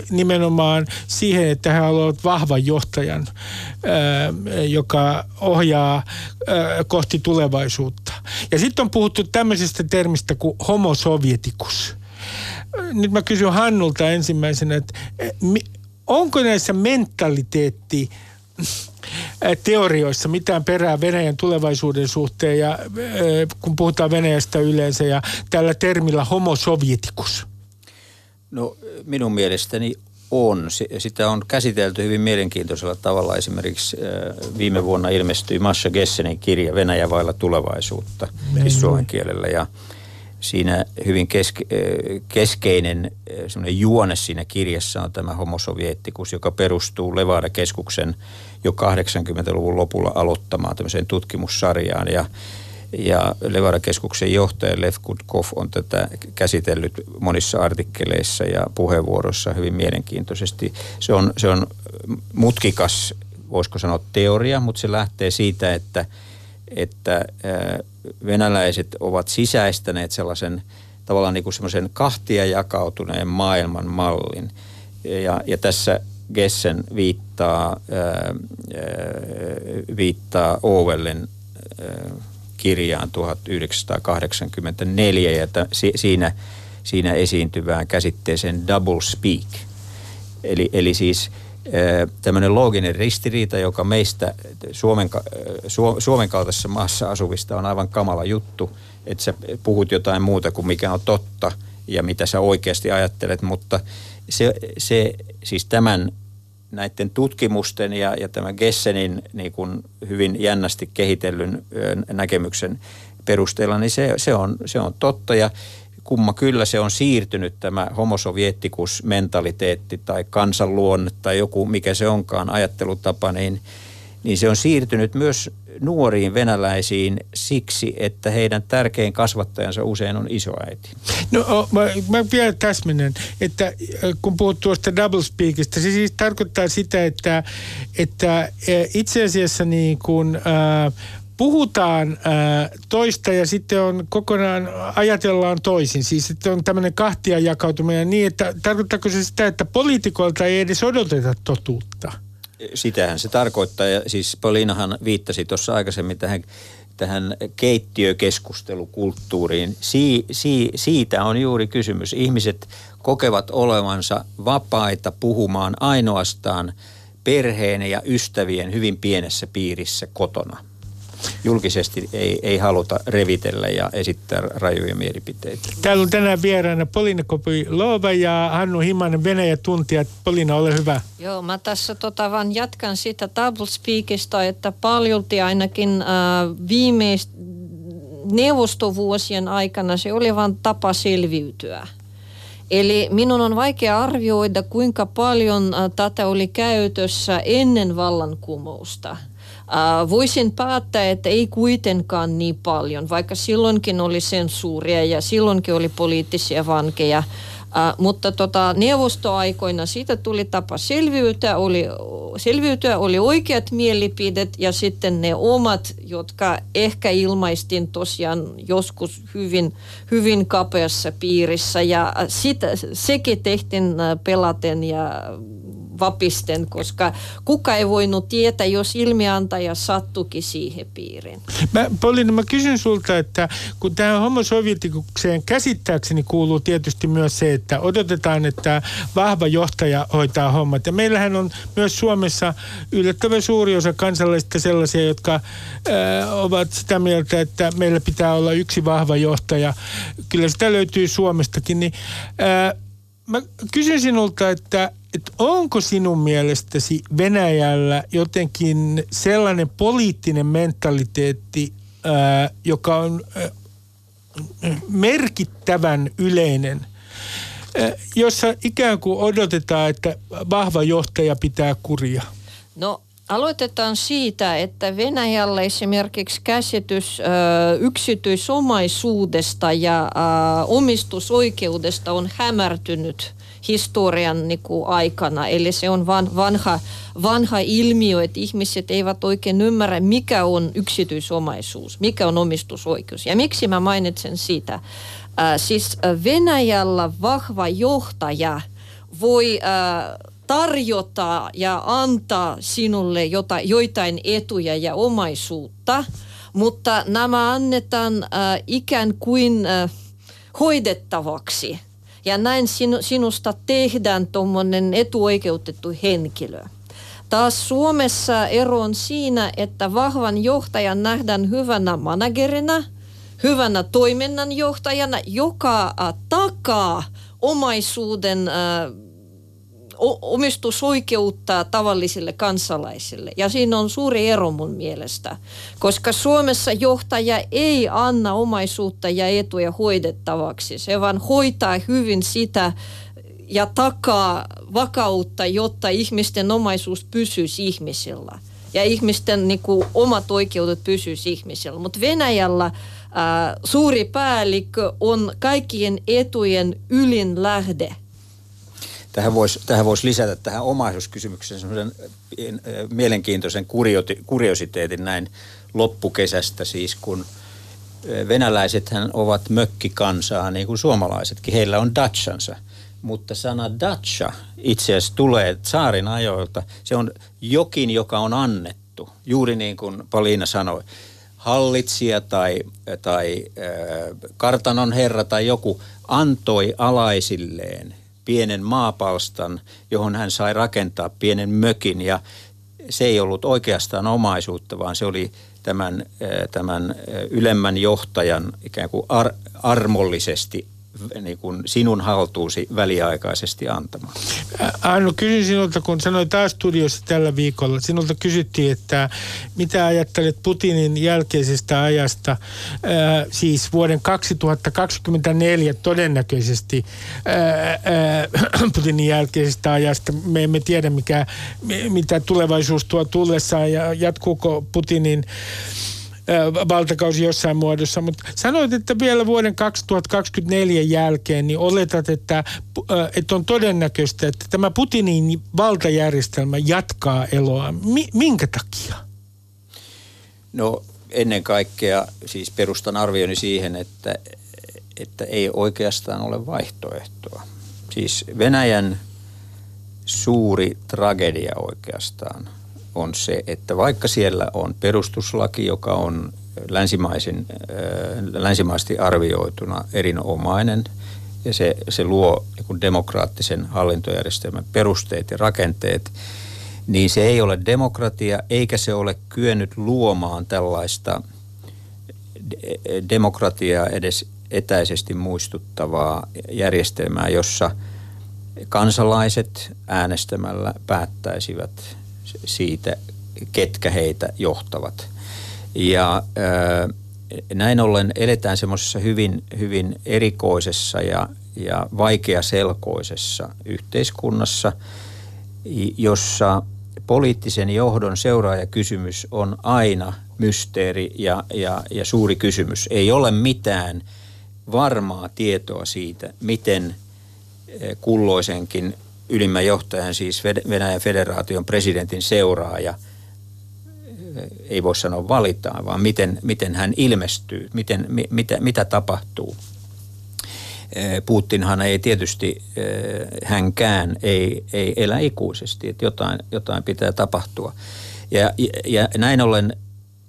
nimenomaan siihen, että he haluavat vahvan johtajan, joka ohjaa kohti tulevaisuutta. Ja sitten on puhuttu tämmöisestä termistä kuin homo sovietikus – nyt mä kysyn Hannulta ensimmäisenä, että eh, onko näissä mentaliteetti eh, teorioissa mitään perää Venäjän tulevaisuuden suhteen ja eh, kun puhutaan Venäjästä yleensä ja tällä termillä homo sovietikus? No minun mielestäni on. Sitä on käsitelty hyvin mielenkiintoisella tavalla. Esimerkiksi viime vuonna ilmestyi Masha Gessenin kirja Venäjä vailla tulevaisuutta, siis suomen kielellä. Ja siinä hyvin keske, keskeinen juone siinä kirjassa on tämä homosoviettikus, joka perustuu Levada-keskuksen jo 80-luvun lopulla aloittamaan tämmöiseen tutkimussarjaan. Ja, ja Levada-keskuksen johtaja Lev Kudkov on tätä käsitellyt monissa artikkeleissa ja puheenvuoroissa hyvin mielenkiintoisesti. Se on, se on mutkikas, voisiko sanoa teoria, mutta se lähtee siitä, että – että venäläiset ovat sisäistäneet sellaisen tavallaan niin kuin semmoisen kahtia jakautuneen maailman mallin. Ja, ja tässä Gessen viittaa, ää, viittaa Owellen kirjaan 1984 ja t- siinä, siinä esiintyvään käsitteeseen double speak. Eli, eli siis tämmöinen looginen ristiriita, joka meistä Suomen, Suomen kaltaisessa maassa asuvista on aivan kamala juttu, että sä puhut jotain muuta kuin mikä on totta ja mitä sä oikeasti ajattelet, mutta se, se siis tämän näiden tutkimusten ja, ja tämän Gessenin niin kuin hyvin jännästi kehitellyn näkemyksen perusteella, niin se, se, on, se on totta. Ja kumma kyllä se on siirtynyt tämä homosoviettikus mentaliteetti tai kansanluonne tai joku mikä se onkaan ajattelutapa, niin, niin se on siirtynyt myös nuoriin venäläisiin siksi, että heidän tärkein kasvattajansa usein on isoäiti. No mä, mä vielä täsmennän, että kun puhut tuosta doublespeakista, se siis tarkoittaa sitä, että, että itse asiassa niin kuin, äh, puhutaan ää, toista ja sitten on kokonaan, ajatellaan toisin. Siis sitten on tämmöinen kahtia jakautuminen niin, että tarkoittaako se sitä, että poliitikolta ei edes odoteta totuutta? Sitähän se tarkoittaa ja siis Polinahan viittasi tuossa aikaisemmin tähän tähän keittiökeskustelukulttuuriin. Si, si, siitä on juuri kysymys. Ihmiset kokevat olevansa vapaita puhumaan ainoastaan perheen ja ystävien hyvin pienessä piirissä kotona julkisesti ei, ei haluta revitellä ja esittää rajuja mielipiteitä. Täällä on tänään vieraana Polina Kopi-Loova ja Hannu Himanen Venäjä-tuntija. Polina, ole hyvä. Joo, mä tässä tota vaan jatkan sitä doublespeakista, että paljolti ainakin äh, viimeist neuvostovuosien aikana se oli vain tapa selviytyä. Eli minun on vaikea arvioida, kuinka paljon äh, tätä oli käytössä ennen vallankumousta – Äh, voisin päättää, että ei kuitenkaan niin paljon, vaikka silloinkin oli sensuuria ja silloinkin oli poliittisia vankeja. Uh, mutta tota, neuvostoaikoina siitä tuli tapa selviytyä, oli, selviytyä, oli oikeat mielipidet ja sitten ne omat, jotka ehkä ilmaistiin tosiaan joskus hyvin, hyvin kapeassa piirissä ja sitä, sekin tehtiin pelaten ja vapisten, koska kuka ei voinut tietää, jos ilmiantaja sattukin siihen piiriin. Mä, Pauliina, mä kysyn sulta, että kun tähän homosovitikukseen käsittääkseni kuuluu tietysti myös se, että odotetaan, että vahva johtaja hoitaa hommat. Ja meillähän on myös Suomessa yllättävän suuri osa kansalaisista sellaisia, jotka äh, ovat sitä mieltä, että meillä pitää olla yksi vahva johtaja. Kyllä sitä löytyy Suomestakin. Niin, äh, mä kysyn sinulta, että, että onko sinun mielestäsi Venäjällä jotenkin sellainen poliittinen mentaliteetti, ää, joka on ää, merkittävän yleinen, ää, jossa ikään kuin odotetaan, että vahva johtaja pitää kuria? No Aloitetaan siitä, että Venäjällä esimerkiksi käsitys ö, yksityisomaisuudesta ja ö, omistusoikeudesta on hämärtynyt historian niin kuin, aikana. Eli se on van, vanha, vanha ilmiö, että ihmiset eivät oikein ymmärrä, mikä on yksityisomaisuus, mikä on omistusoikeus. Ja miksi mä mainitsen sitä? Äh, siis Venäjällä vahva johtaja voi... Äh, tarjota ja antaa sinulle jota, joitain etuja ja omaisuutta, mutta nämä annetaan äh, ikään kuin äh, hoidettavaksi. Ja näin sinu, sinusta tehdään tuommoinen etuoikeutettu henkilö. Taas Suomessa ero on siinä, että vahvan johtajan nähdään hyvänä managerina, hyvänä toiminnanjohtajana, joka äh, takaa omaisuuden äh, omistusoikeutta tavallisille kansalaisille. Ja siinä on suuri ero mun mielestä, koska Suomessa johtaja ei anna omaisuutta ja etuja hoidettavaksi. Se vaan hoitaa hyvin sitä ja takaa vakautta, jotta ihmisten omaisuus pysyisi ihmisillä. Ja ihmisten niin kuin, omat oikeudet pysyisi ihmisillä. Mutta Venäjällä ää, suuri päällikkö on kaikkien etujen ylin lähde – Tähän voisi, tähän voisi lisätä tähän omaisuuskysymykseen semmoisen mielenkiintoisen kuriositeetin näin loppukesästä siis, kun venäläisethän ovat mökkikansaa niin kuin suomalaisetkin. Heillä on datchansa, mutta sana dacha itse asiassa tulee saarin ajoilta. Se on jokin, joka on annettu, juuri niin kuin Pauliina sanoi hallitsija tai, tai äh, kartanon herra tai joku antoi alaisilleen pienen maapalstan, johon hän sai rakentaa pienen mökin. Ja se ei ollut oikeastaan omaisuutta, vaan se oli tämän, tämän ylemmän johtajan ikään kuin ar- armollisesti niin kuin sinun haltuusi väliaikaisesti antamaan. Annu, kysyn sinulta, kun sanoit taas studiossa tällä viikolla, sinulta kysyttiin, että mitä ajattelet Putinin jälkeisestä ajasta, ää, siis vuoden 2024 todennäköisesti ää, ää, Putinin jälkeisestä ajasta. Me emme tiedä, mikä, mitä tulevaisuus tuo tullessaan ja jatkuuko Putinin valtakausi jossain muodossa, mutta sanoit, että vielä vuoden 2024 jälkeen niin oletat, että, että on todennäköistä, että tämä Putinin valtajärjestelmä jatkaa eloa. minkä takia? No ennen kaikkea siis perustan arvioni siihen, että, että ei oikeastaan ole vaihtoehtoa. Siis Venäjän suuri tragedia oikeastaan – on se, että vaikka siellä on perustuslaki, joka on länsimaisin, äh, länsimaisesti arvioituna erinomainen, ja se, se luo niin demokraattisen hallintojärjestelmän perusteet ja rakenteet, niin se ei ole demokratia, eikä se ole kyennyt luomaan tällaista demokratiaa edes etäisesti muistuttavaa järjestelmää, jossa kansalaiset äänestämällä päättäisivät siitä, ketkä heitä johtavat. Ja näin ollen eletään semmoisessa hyvin, hyvin erikoisessa ja, ja vaikeaselkoisessa yhteiskunnassa, jossa poliittisen johdon seuraajakysymys on aina mysteeri ja, ja, ja suuri kysymys. Ei ole mitään varmaa tietoa siitä, miten kulloisenkin ylimmän johtajan, siis Venäjän federaation presidentin seuraaja, ei voi sanoa valitaan, vaan miten, miten hän ilmestyy, miten, mitä, mitä tapahtuu. Putinhan ei tietysti hänkään ei, ei elä ikuisesti, että jotain, jotain pitää tapahtua. Ja, ja näin ollen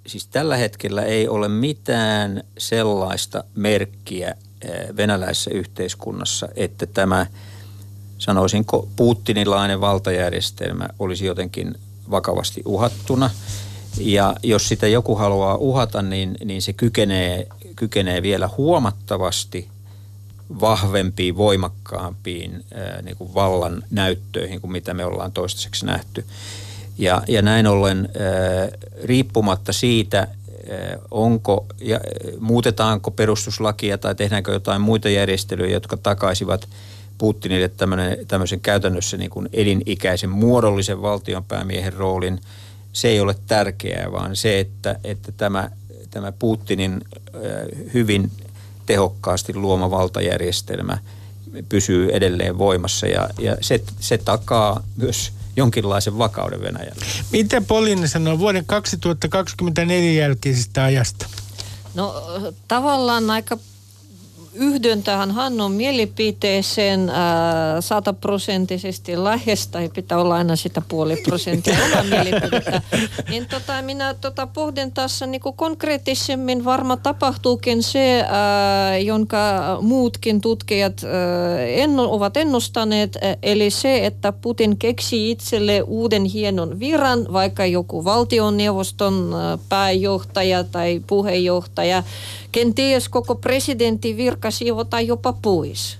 siis tällä hetkellä ei ole mitään sellaista merkkiä venäläisessä yhteiskunnassa, että tämä sanoisinko Putinilainen valtajärjestelmä olisi jotenkin vakavasti uhattuna. Ja jos sitä joku haluaa uhata, niin, niin se kykenee, kykenee vielä huomattavasti vahvempiin, voimakkaampiin ää, niin kuin vallan näyttöihin kuin mitä me ollaan toistaiseksi nähty. Ja, ja näin ollen ää, riippumatta siitä, onko ja muutetaanko perustuslakia tai tehdäänkö jotain muita järjestelyjä, jotka takaisivat Putinille tämmöisen käytännössä niin kuin elinikäisen muodollisen valtionpäämiehen roolin, se ei ole tärkeää, vaan se, että, että tämä, tämä Putinin hyvin tehokkaasti luoma valtajärjestelmä pysyy edelleen voimassa ja, ja se, se takaa myös jonkinlaisen vakauden Venäjällä. Mitä Polina sanoo vuoden 2024 jälkeisestä ajasta? No tavallaan aika yhdyn tähän Hannon mielipiteeseen äh, sataprosenttisesti lähes, tai pitää olla aina sitä puoli prosenttia omaa mielipidettä. Niin tota, minä tota, pohdin tässä niin konkreettisemmin, varma tapahtuukin se, äh, jonka muutkin tutkijat äh, enno, ovat ennustaneet, äh, eli se, että Putin keksi itselle uuden hienon viran, vaikka joku valtioneuvoston pääjohtaja tai puheenjohtaja, kenties koko presidentin virka siivotaan jopa pois,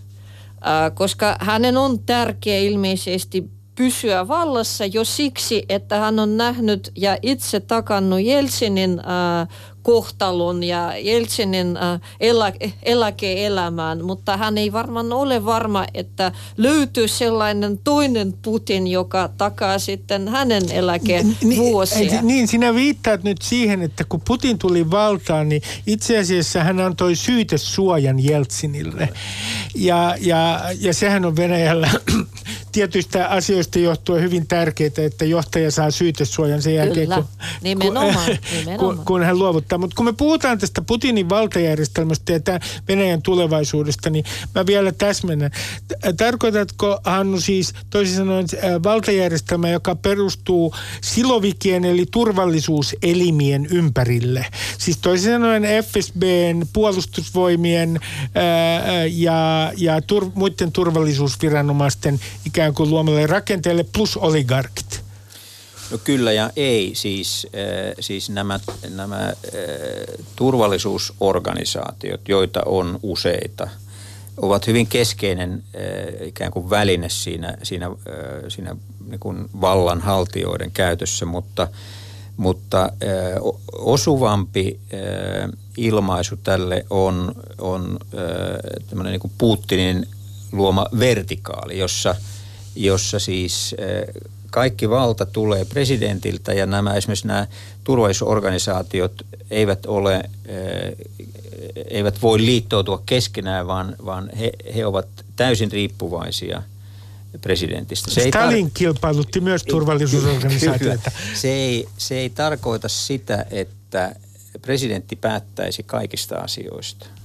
koska hänen on tärkeä ilmeisesti pysyä vallassa jo siksi, että hän on nähnyt ja itse takannut Jelsinin äh, kohtalon ja Jeltsinin äh, elä, eläke-elämään, mutta hän ei varmaan ole varma, että löytyy sellainen toinen Putin, joka takaa sitten hänen eläkevuosia. Niin, niin, sinä viittaat nyt siihen, että kun Putin tuli valtaan, niin itse asiassa hän antoi syytesuojan Jeltsinille. Ja, ja, ja sehän on Venäjällä tietyistä asioista johtuen hyvin tärkeää, että johtaja saa syytesuojan sen jälkeen, Kyllä, kun, nimenomaan, kun, nimenomaan. kun hän luovuttaa. Mutta kun me puhutaan tästä Putinin valtajärjestelmästä ja tämän Venäjän tulevaisuudesta, niin mä vielä täsmennän. Tarkoitatko, Hannu, siis toisin sanoen valtajärjestelmä, joka perustuu silovikien eli turvallisuuselimien ympärille? Siis toisin sanoen FSBn, puolustusvoimien ää, ja, ja tur, muiden turvallisuusviranomaisten ikään kuin luomalle rakenteelle plus oligarkit? No kyllä ja ei. Siis, äh, siis nämä, nämä äh, turvallisuusorganisaatiot, joita on useita, ovat hyvin keskeinen äh, ikään kuin väline siinä, siinä, äh, siinä niin kuin vallanhaltijoiden käytössä, mutta, mutta äh, osuvampi äh, ilmaisu tälle on, on äh, niin kuin Putinin luoma vertikaali, jossa – jossa siis eh, kaikki valta tulee presidentiltä ja nämä esimerkiksi nämä turvallisuusorganisaatiot eivät ole, eh, eivät voi liittoutua keskenään, vaan, vaan he, he ovat täysin riippuvaisia presidentistä. Se Stalin tar- kilpailutti myös turvallisuusorganisaatioita. se, ei, se ei tarkoita sitä, että presidentti päättäisi kaikista asioista –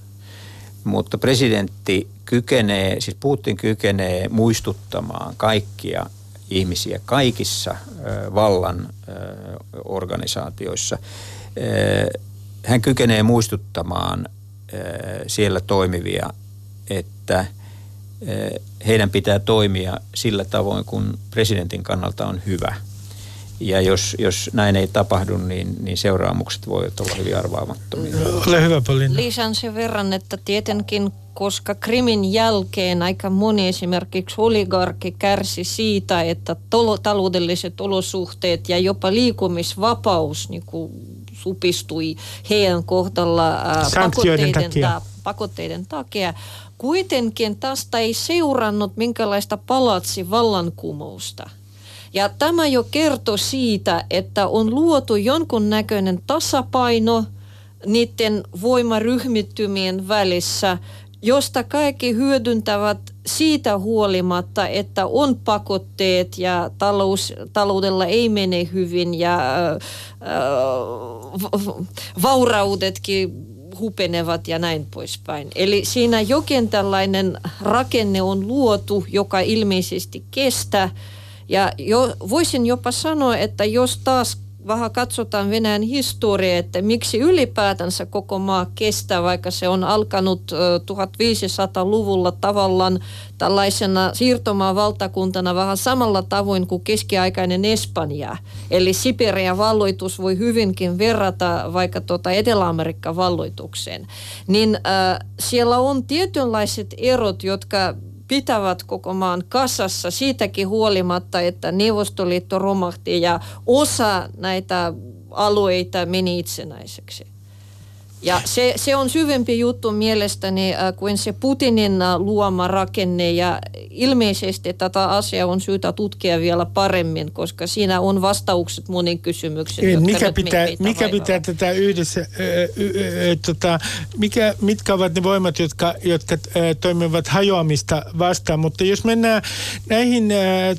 mutta presidentti kykenee, siis Putin kykenee muistuttamaan kaikkia ihmisiä kaikissa vallan organisaatioissa. Hän kykenee muistuttamaan siellä toimivia, että heidän pitää toimia sillä tavoin, kun presidentin kannalta on hyvä – ja jos, jos näin ei tapahdu, niin, niin seuraamukset voivat olla hyvin arvaamattomia. Ole hyvä, Pauliina. Lisän sen verran, että tietenkin koska Krimin jälkeen aika moni esimerkiksi oligarkki kärsi siitä, että tolo, taloudelliset olosuhteet ja jopa liikumisvapaus niin kuin supistui heidän kohdalla ää, pakotteiden, takia. Ta, pakotteiden takia. Kuitenkin tästä ei seurannut minkälaista palatsi vallankumousta – ja tämä jo kertoo siitä, että on luotu jonkunnäköinen tasapaino niiden voimaryhmittymien välissä, josta kaikki hyödyntävät siitä huolimatta, että on pakotteet ja talous, taloudella ei mene hyvin ja äh, vauraudetkin hupenevat ja näin poispäin. Eli siinä jokin tällainen rakenne on luotu, joka ilmeisesti kestää. Ja jo, voisin jopa sanoa, että jos taas vähän katsotaan Venäjän historiaa, että miksi ylipäätänsä koko maa kestää, vaikka se on alkanut 1500-luvulla tavallaan tällaisena siirtomaan valtakuntana vähän samalla tavoin kuin keskiaikainen Espanja. Eli Siberian valloitus voi hyvinkin verrata vaikka tuota Etelä-Amerikan valloitukseen. Niin äh, siellä on tietynlaiset erot, jotka pitävät koko maan kasassa siitäkin huolimatta, että Neuvostoliitto romahti ja osa näitä alueita meni itsenäiseksi. Ja se, se on syvempi juttu mielestäni äh, kuin se Putinin äh, luoma rakenne ja ilmeisesti tätä asiaa on syytä tutkia vielä paremmin, koska siinä on vastaukset moniin kysymyksiin. mikä pitää, mikä pitää tätä yhdessä, ö, tota, mikä, mitkä ovat ne voimat, jotka, jotka ö, toimivat hajoamista vastaan, mutta jos mennään näihin ö,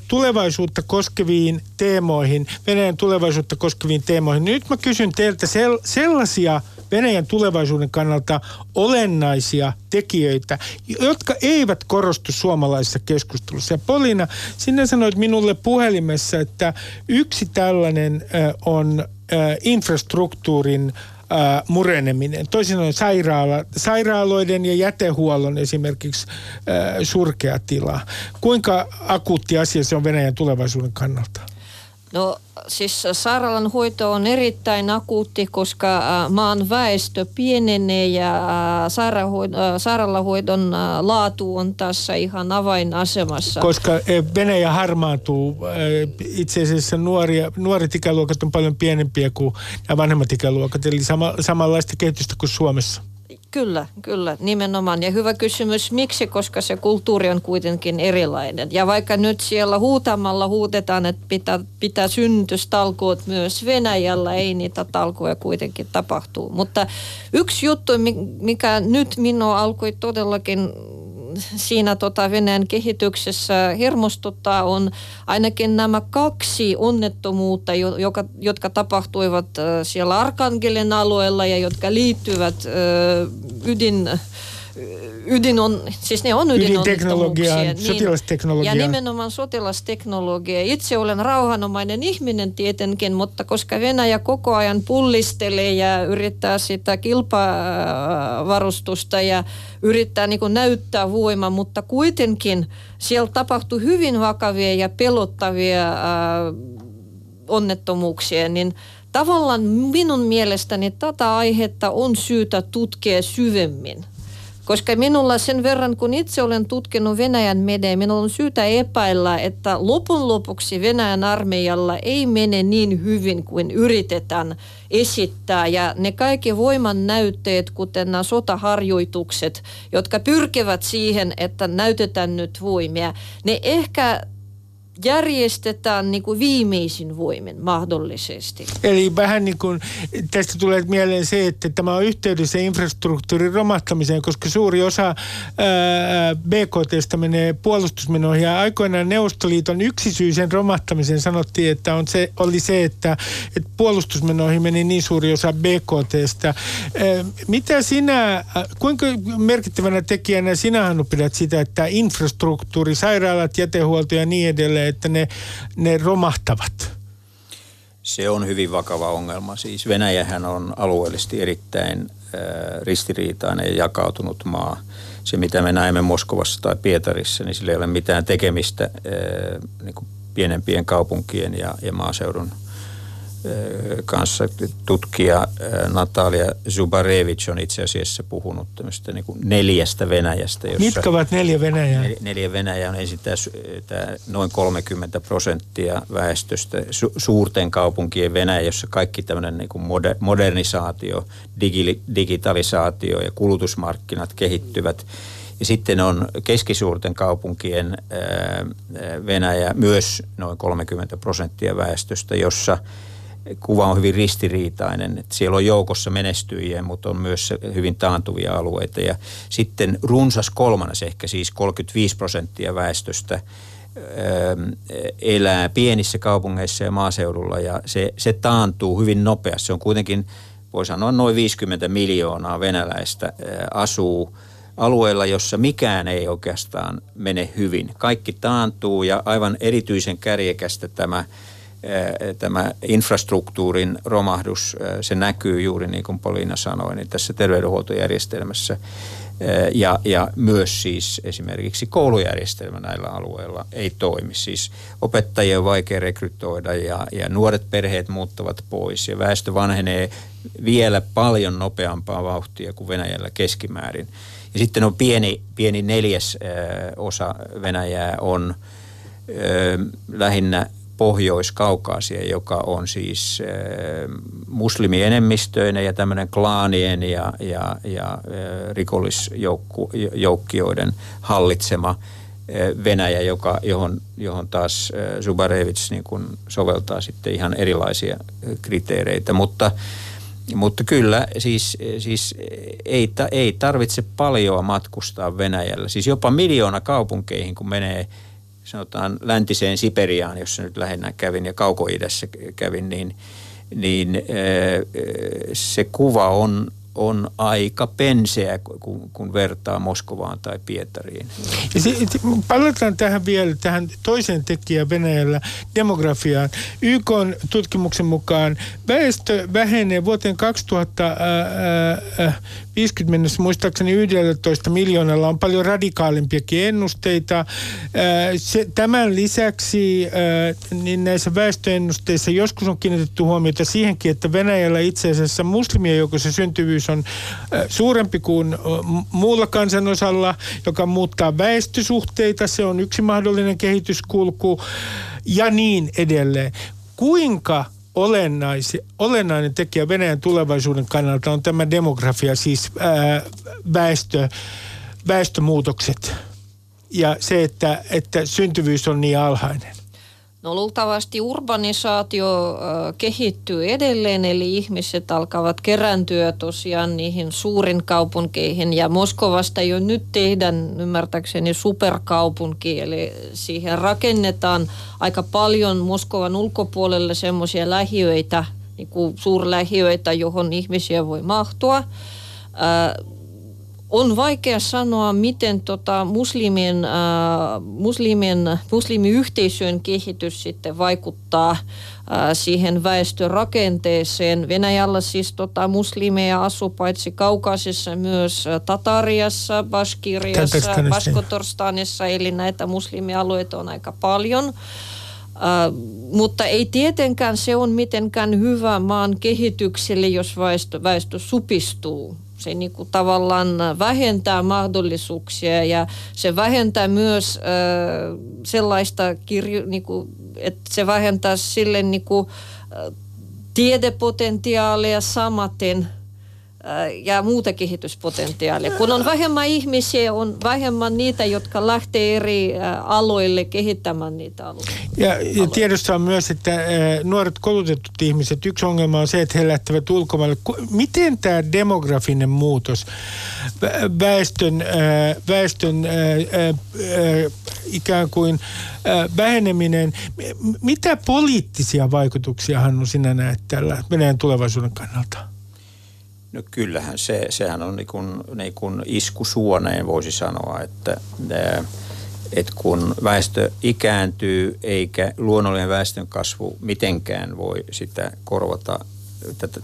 tulevaisuutta koskeviin teemoihin, Venäjän tulevaisuutta koskeviin teemoihin, niin nyt mä kysyn teiltä sel, sellaisia Venäjän tulevaisuuden kannalta olennaisia tekijöitä, jotka eivät korostu suomalaisessa keskustelussa. Ja Polina, sinä sanoit minulle puhelimessa, että yksi tällainen on infrastruktuurin mureneminen. Toisin sanoen sairaala, sairaaloiden ja jätehuollon esimerkiksi surkea tila. Kuinka akuutti asia se on Venäjän tulevaisuuden kannalta? No siis sairaalan hoito on erittäin akuutti, koska maan väestö pienenee ja sairaalahoidon laatu on tässä ihan avainasemassa. Koska Venäjä harmaantuu. Itse asiassa nuoria, nuoret ikäluokat on paljon pienempiä kuin vanhemmat ikäluokat, eli sama, samanlaista kehitystä kuin Suomessa. Kyllä, kyllä, nimenomaan. Ja hyvä kysymys, miksi, koska se kulttuuri on kuitenkin erilainen. Ja vaikka nyt siellä huutamalla huutetaan, että pitää, pitää synnytystalkoot myös Venäjällä, ei niitä talkoja kuitenkin tapahtuu. Mutta yksi juttu, mikä nyt minua alkoi todellakin siinä tota Venäjän kehityksessä hermostuttaa on ainakin nämä kaksi onnettomuutta, joka, jotka tapahtuivat siellä Arkangelin alueella ja jotka liittyvät ydin ydin on, siis ne on ydinteknologia, niin, sotilasteknologia. Ja nimenomaan sotilasteknologia. Itse olen rauhanomainen ihminen tietenkin, mutta koska Venäjä koko ajan pullistelee ja yrittää sitä kilpavarustusta ja yrittää niin kuin näyttää voimaa, mutta kuitenkin siellä tapahtuu hyvin vakavia ja pelottavia äh, onnettomuuksia, niin tavallaan minun mielestäni tätä aihetta on syytä tutkia syvemmin. Koska minulla sen verran, kun itse olen tutkinut Venäjän media, minulla on syytä epäillä, että lopun lopuksi Venäjän armeijalla ei mene niin hyvin kuin yritetään esittää. Ja ne kaikki voiman näytteet, kuten nämä sotaharjoitukset, jotka pyrkivät siihen, että näytetään nyt voimia, ne ehkä järjestetään niin kuin viimeisin voimin mahdollisesti. Eli vähän niin kuin tästä tulee mieleen se, että tämä on yhteydessä infrastruktuurin romahtamiseen, koska suuri osa ää, BKTstä menee puolustusmenoihin. Ja aikoinaan Neuvostoliiton yksisyisen romahtamiseen sanottiin, että on se, oli se, että, että puolustusmenoihin meni niin suuri osa BKTstä. Mitä sinä, kuinka merkittävänä tekijänä sinä Hannu pidät sitä, että infrastruktuuri, sairaalat, jätehuolto ja niin edelleen, että ne, ne romahtavat? Se on hyvin vakava ongelma. Siis Venäjähän on alueellisesti erittäin äh, ristiriitainen ja jakautunut maa. Se, mitä me näemme Moskovassa tai Pietarissa, niin sillä ei ole mitään tekemistä äh, niin kuin pienempien kaupunkien ja, ja maaseudun – kanssa tutkija Natalia Zubarevich on itse asiassa puhunut tämmöistä niin neljästä Venäjästä. Jossa Mitkä ovat neljä Venäjää? Neljä Venäjää on ensin tämä, tämä noin 30 prosenttia väestöstä su, suurten kaupunkien Venäjä, jossa kaikki tämmöinen niin kuin modernisaatio, digi, digitalisaatio ja kulutusmarkkinat kehittyvät. Ja sitten on keskisuurten kaupunkien Venäjä myös noin 30 prosenttia väestöstä, jossa – kuva on hyvin ristiriitainen. Että siellä on joukossa menestyjiä, mutta on myös hyvin taantuvia alueita. Ja sitten runsas kolmannes, ehkä siis 35 prosenttia väestöstä ähm, elää pienissä kaupungeissa ja maaseudulla ja se, se taantuu hyvin nopeasti. Se on kuitenkin voi sanoa noin 50 miljoonaa venäläistä asuu alueella, jossa mikään ei oikeastaan mene hyvin. Kaikki taantuu ja aivan erityisen kärjekästä tämä tämä infrastruktuurin romahdus, se näkyy juuri niin kuin Poliina sanoi, niin tässä terveydenhuoltojärjestelmässä ja, ja myös siis esimerkiksi koulujärjestelmä näillä alueilla ei toimi. Siis opettajia on vaikea rekrytoida ja, ja nuoret perheet muuttavat pois ja väestö vanhenee vielä paljon nopeampaa vauhtia kuin Venäjällä keskimäärin. Ja sitten on pieni, pieni neljäs osa Venäjää on lähinnä Pohjois-Kaukaasia, joka on siis äh, muslimienemmistöinen ja tämmöinen klaanien ja, ja, ja äh, rikollisjoukkioiden hallitsema äh, Venäjä, joka, johon, johon taas Zubarevits niin kuin soveltaa sitten ihan erilaisia kriteereitä. Mutta, mutta kyllä, siis, siis ei, ei tarvitse paljoa matkustaa Venäjällä. Siis jopa miljoona kaupunkeihin, kun menee – sanotaan läntiseen Siperiaan, jossa nyt lähinnä kävin ja kaukoidässä kävin, niin, niin se kuva on, on aika penseä, kun, kun vertaa Moskovaan tai Pietariin. Palataan tähän vielä, tähän toiseen tekijään Venäjällä, demografiaan. YK tutkimuksen mukaan väestö vähenee vuoteen 2050 mennessä, muistaakseni 11 miljoonalla on paljon radikaalimpiakin ennusteita. Se, tämän lisäksi niin näissä väestöennusteissa joskus on kiinnitetty huomiota siihenkin, että Venäjällä itse asiassa muslimien joukossa syntyvyys on suurempi kuin muulla kansanosalla, joka muuttaa väestösuhteita. Se on yksi mahdollinen kehityskulku ja niin edelleen. Kuinka olennainen tekijä Venäjän tulevaisuuden kannalta on tämä demografia, siis ää, väestö, väestömuutokset ja se, että, että syntyvyys on niin alhainen? No luultavasti urbanisaatio kehittyy edelleen, eli ihmiset alkavat kerääntyä tosiaan niihin suurin kaupunkeihin. Ja Moskovasta jo nyt tehdään ymmärtääkseni superkaupunki, eli siihen rakennetaan aika paljon Moskovan ulkopuolelle semmoisia lähiöitä, niin kuin suurlähiöitä, johon ihmisiä voi mahtua on vaikea sanoa, miten tota muslimien, äh, muslimien, muslimiyhteisön kehitys sitten vaikuttaa äh, siihen väestörakenteeseen. Venäjällä siis tota, muslimeja asuu paitsi Kaukaisessa myös äh, Tatariassa, Baskiriassa, Baskotorstanissa, eli näitä muslimialueita on aika paljon. Uh, mutta ei tietenkään se on mitenkään hyvä maan kehitykselle, jos väestö, väestö supistuu se niin kuin tavallaan vähentää mahdollisuuksia ja se vähentää myös sellaista, kirjo, niin kuin, että se vähentää sille niin kuin, tiedepotentiaalia samaten – ja muuta kehityspotentiaalia. Kun on vähemmän ihmisiä, on vähemmän niitä, jotka lähtee eri aloille kehittämään niitä aloja. Ja, ja tiedossa on myös, että nuoret koulutetut ihmiset, yksi ongelma on se, että he lähtevät ulkomaille. Miten tämä demografinen muutos, väestön, väestön ikään kuin väheneminen, mitä poliittisia vaikutuksia Hannu sinä näet tällä Venäjän tulevaisuuden kannalta? No kyllähän se, sehän on niin kuin, niin kuin isku suoneen voisi sanoa, että, että kun väestö ikääntyy eikä luonnollinen väestön kasvu mitenkään voi sitä korvata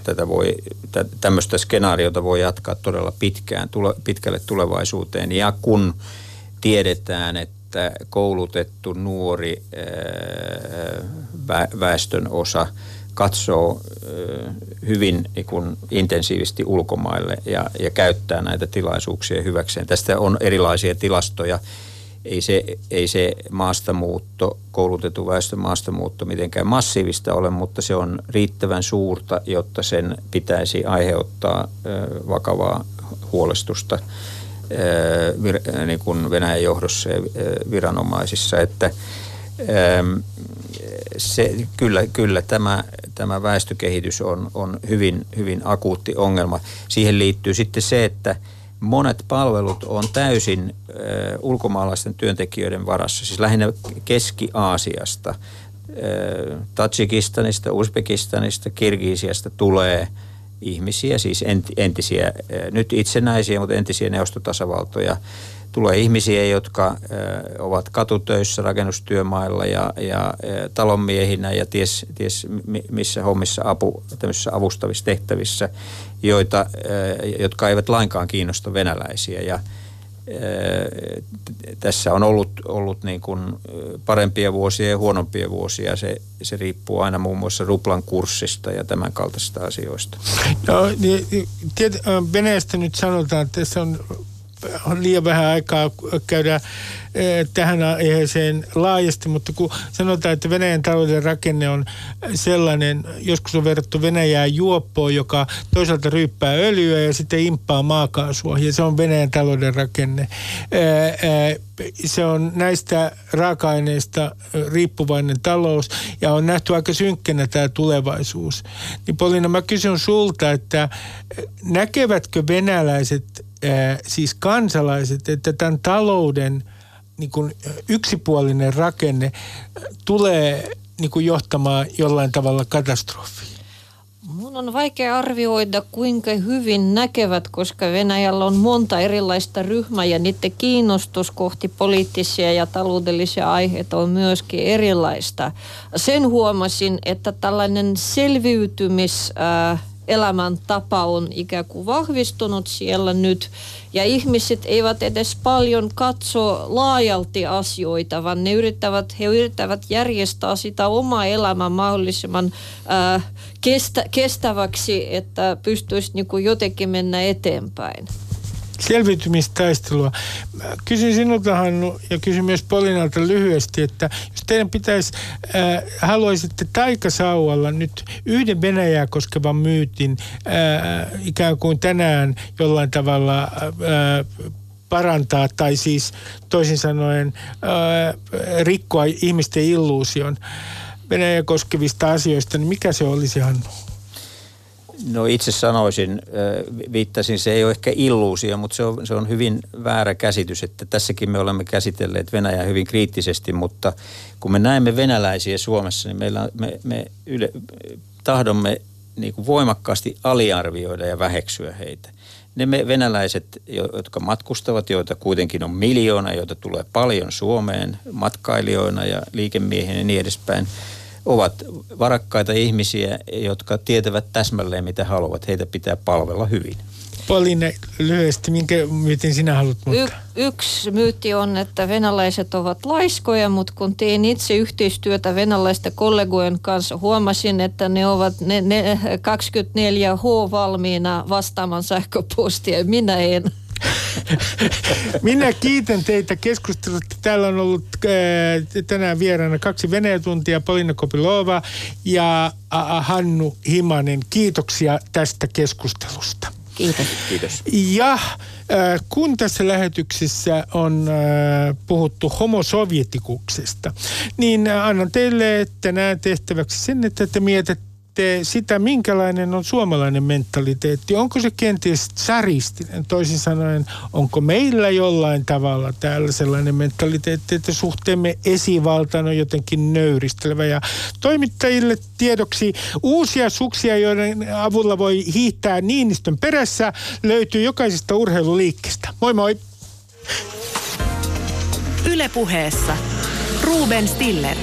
tätä, voi, tämmöistä skenaariota voi jatkaa todella pitkään, tule, pitkälle tulevaisuuteen. Ja kun tiedetään, että koulutettu nuori väestön osa – katsoo hyvin niin kuin intensiivisesti ulkomaille ja, ja käyttää näitä tilaisuuksia hyväkseen. Tästä on erilaisia tilastoja. Ei se, ei se maastamuutto, koulutettu väestön maastamuutto mitenkään massiivista ole, mutta se on riittävän suurta, jotta sen pitäisi aiheuttaa vakavaa huolestusta niin kuin Venäjän johdossa ja viranomaisissa. Että se, kyllä, kyllä tämä, tämä väestökehitys on, on hyvin, hyvin akuutti ongelma. Siihen liittyy sitten se, että monet palvelut on täysin ö, ulkomaalaisten työntekijöiden varassa, siis lähinnä Keski-Aasiasta, Tajikistanista, Uzbekistanista, Kirgisiasta tulee ihmisiä, siis entisiä, nyt itsenäisiä, mutta entisiä neuvostotasavaltoja. Tulee ihmisiä, jotka ovat katutöissä rakennustyömailla ja, ja talonmiehinä ja ties, ties missä hommissa apu, avustavissa tehtävissä, joita, jotka eivät lainkaan kiinnosta venäläisiä. Ja, tässä on ollut, ollut niin kuin parempia vuosia ja huonompia vuosia. Se, se riippuu aina muun muassa ruplan kurssista ja tämän kaltaisista asioista. No, niin, tiet, Venäjästä nyt sanotaan, että tässä on on liian vähän aikaa käydä eh, tähän aiheeseen laajasti, mutta kun sanotaan, että Venäjän talouden rakenne on sellainen, joskus on verrattu Venäjää juoppoon, joka toisaalta ryyppää öljyä ja sitten imppaa maakaasua, ja se on Venäjän talouden rakenne. Eh, eh, se on näistä raaka-aineista riippuvainen talous, ja on nähty aika synkkänä tämä tulevaisuus. Niin Polina, mä kysyn sulta, että näkevätkö venäläiset siis kansalaiset, että tämän talouden niin kuin yksipuolinen rakenne tulee niin kuin johtamaan jollain tavalla katastrofiin? Mun on vaikea arvioida, kuinka hyvin näkevät, koska Venäjällä on monta erilaista ryhmää ja niiden kiinnostus kohti poliittisia ja taloudellisia aiheita on myöskin erilaista. Sen huomasin, että tällainen selviytymis... Äh, elämäntapa on ikään kuin vahvistunut siellä nyt. Ja ihmiset eivät edes paljon katso laajalti asioita, vaan ne yrittävät, he yrittävät järjestää sitä omaa elämää mahdollisimman ää, kestä, kestäväksi, että pystyisi niin kuin jotenkin mennä eteenpäin selviytymistaistelua. kysyn sinulta Hannu ja kysyn myös Polinalta lyhyesti, että jos teidän pitäisi, äh, haluaisitte taikasauvalla nyt yhden Venäjää koskevan myytin äh, ikään kuin tänään jollain tavalla äh, parantaa tai siis toisin sanoen äh, rikkoa ihmisten illuusion Venäjä koskevista asioista, niin mikä se olisi Hannu? No itse sanoisin, viittasin, se ei ole ehkä illuusio, mutta se on, se on hyvin väärä käsitys, että tässäkin me olemme käsitelleet Venäjää hyvin kriittisesti, mutta kun me näemme venäläisiä Suomessa, niin meillä, me, me yle, tahdomme niin kuin voimakkaasti aliarvioida ja väheksyä heitä. Ne me venäläiset, jotka matkustavat, joita kuitenkin on miljoona, joita tulee paljon Suomeen matkailijoina ja liikemiehinä ja niin edespäin – ovat varakkaita ihmisiä, jotka tietävät täsmälleen mitä haluavat. Heitä pitää palvella hyvin. Pauliine, lyhyesti, minkä myytin sinä haluat muuttaa? Y- yksi myytti on, että venäläiset ovat laiskoja, mutta kun tein itse yhteistyötä venäläisten kollegojen kanssa, huomasin, että ne ovat ne, ne 24H valmiina vastaamaan sähköpostia. Minä en. Minä kiitän teitä keskustelusta. Täällä on ollut äh, tänään vieraana kaksi Venäjä-tuntia, Polina Kopilova ja Hannu Himanen. Kiitoksia tästä keskustelusta. Kiitos. Kiitos. Ja äh, kun tässä lähetyksessä on äh, puhuttu homosovietikuksesta, niin annan teille tänään tehtäväksi sen, että te mietit, sitten sitä, minkälainen on suomalainen mentaliteetti. Onko se kenties tsaristinen? Toisin sanoen, onko meillä jollain tavalla täällä sellainen mentaliteetti, että suhteemme esivaltaan on jotenkin nöyristelevä. Ja toimittajille tiedoksi uusia suksia, joiden avulla voi hiihtää Niinistön perässä, löytyy jokaisesta urheiluliikkeestä. Moi moi! Ylepuheessa Ruben Stiller.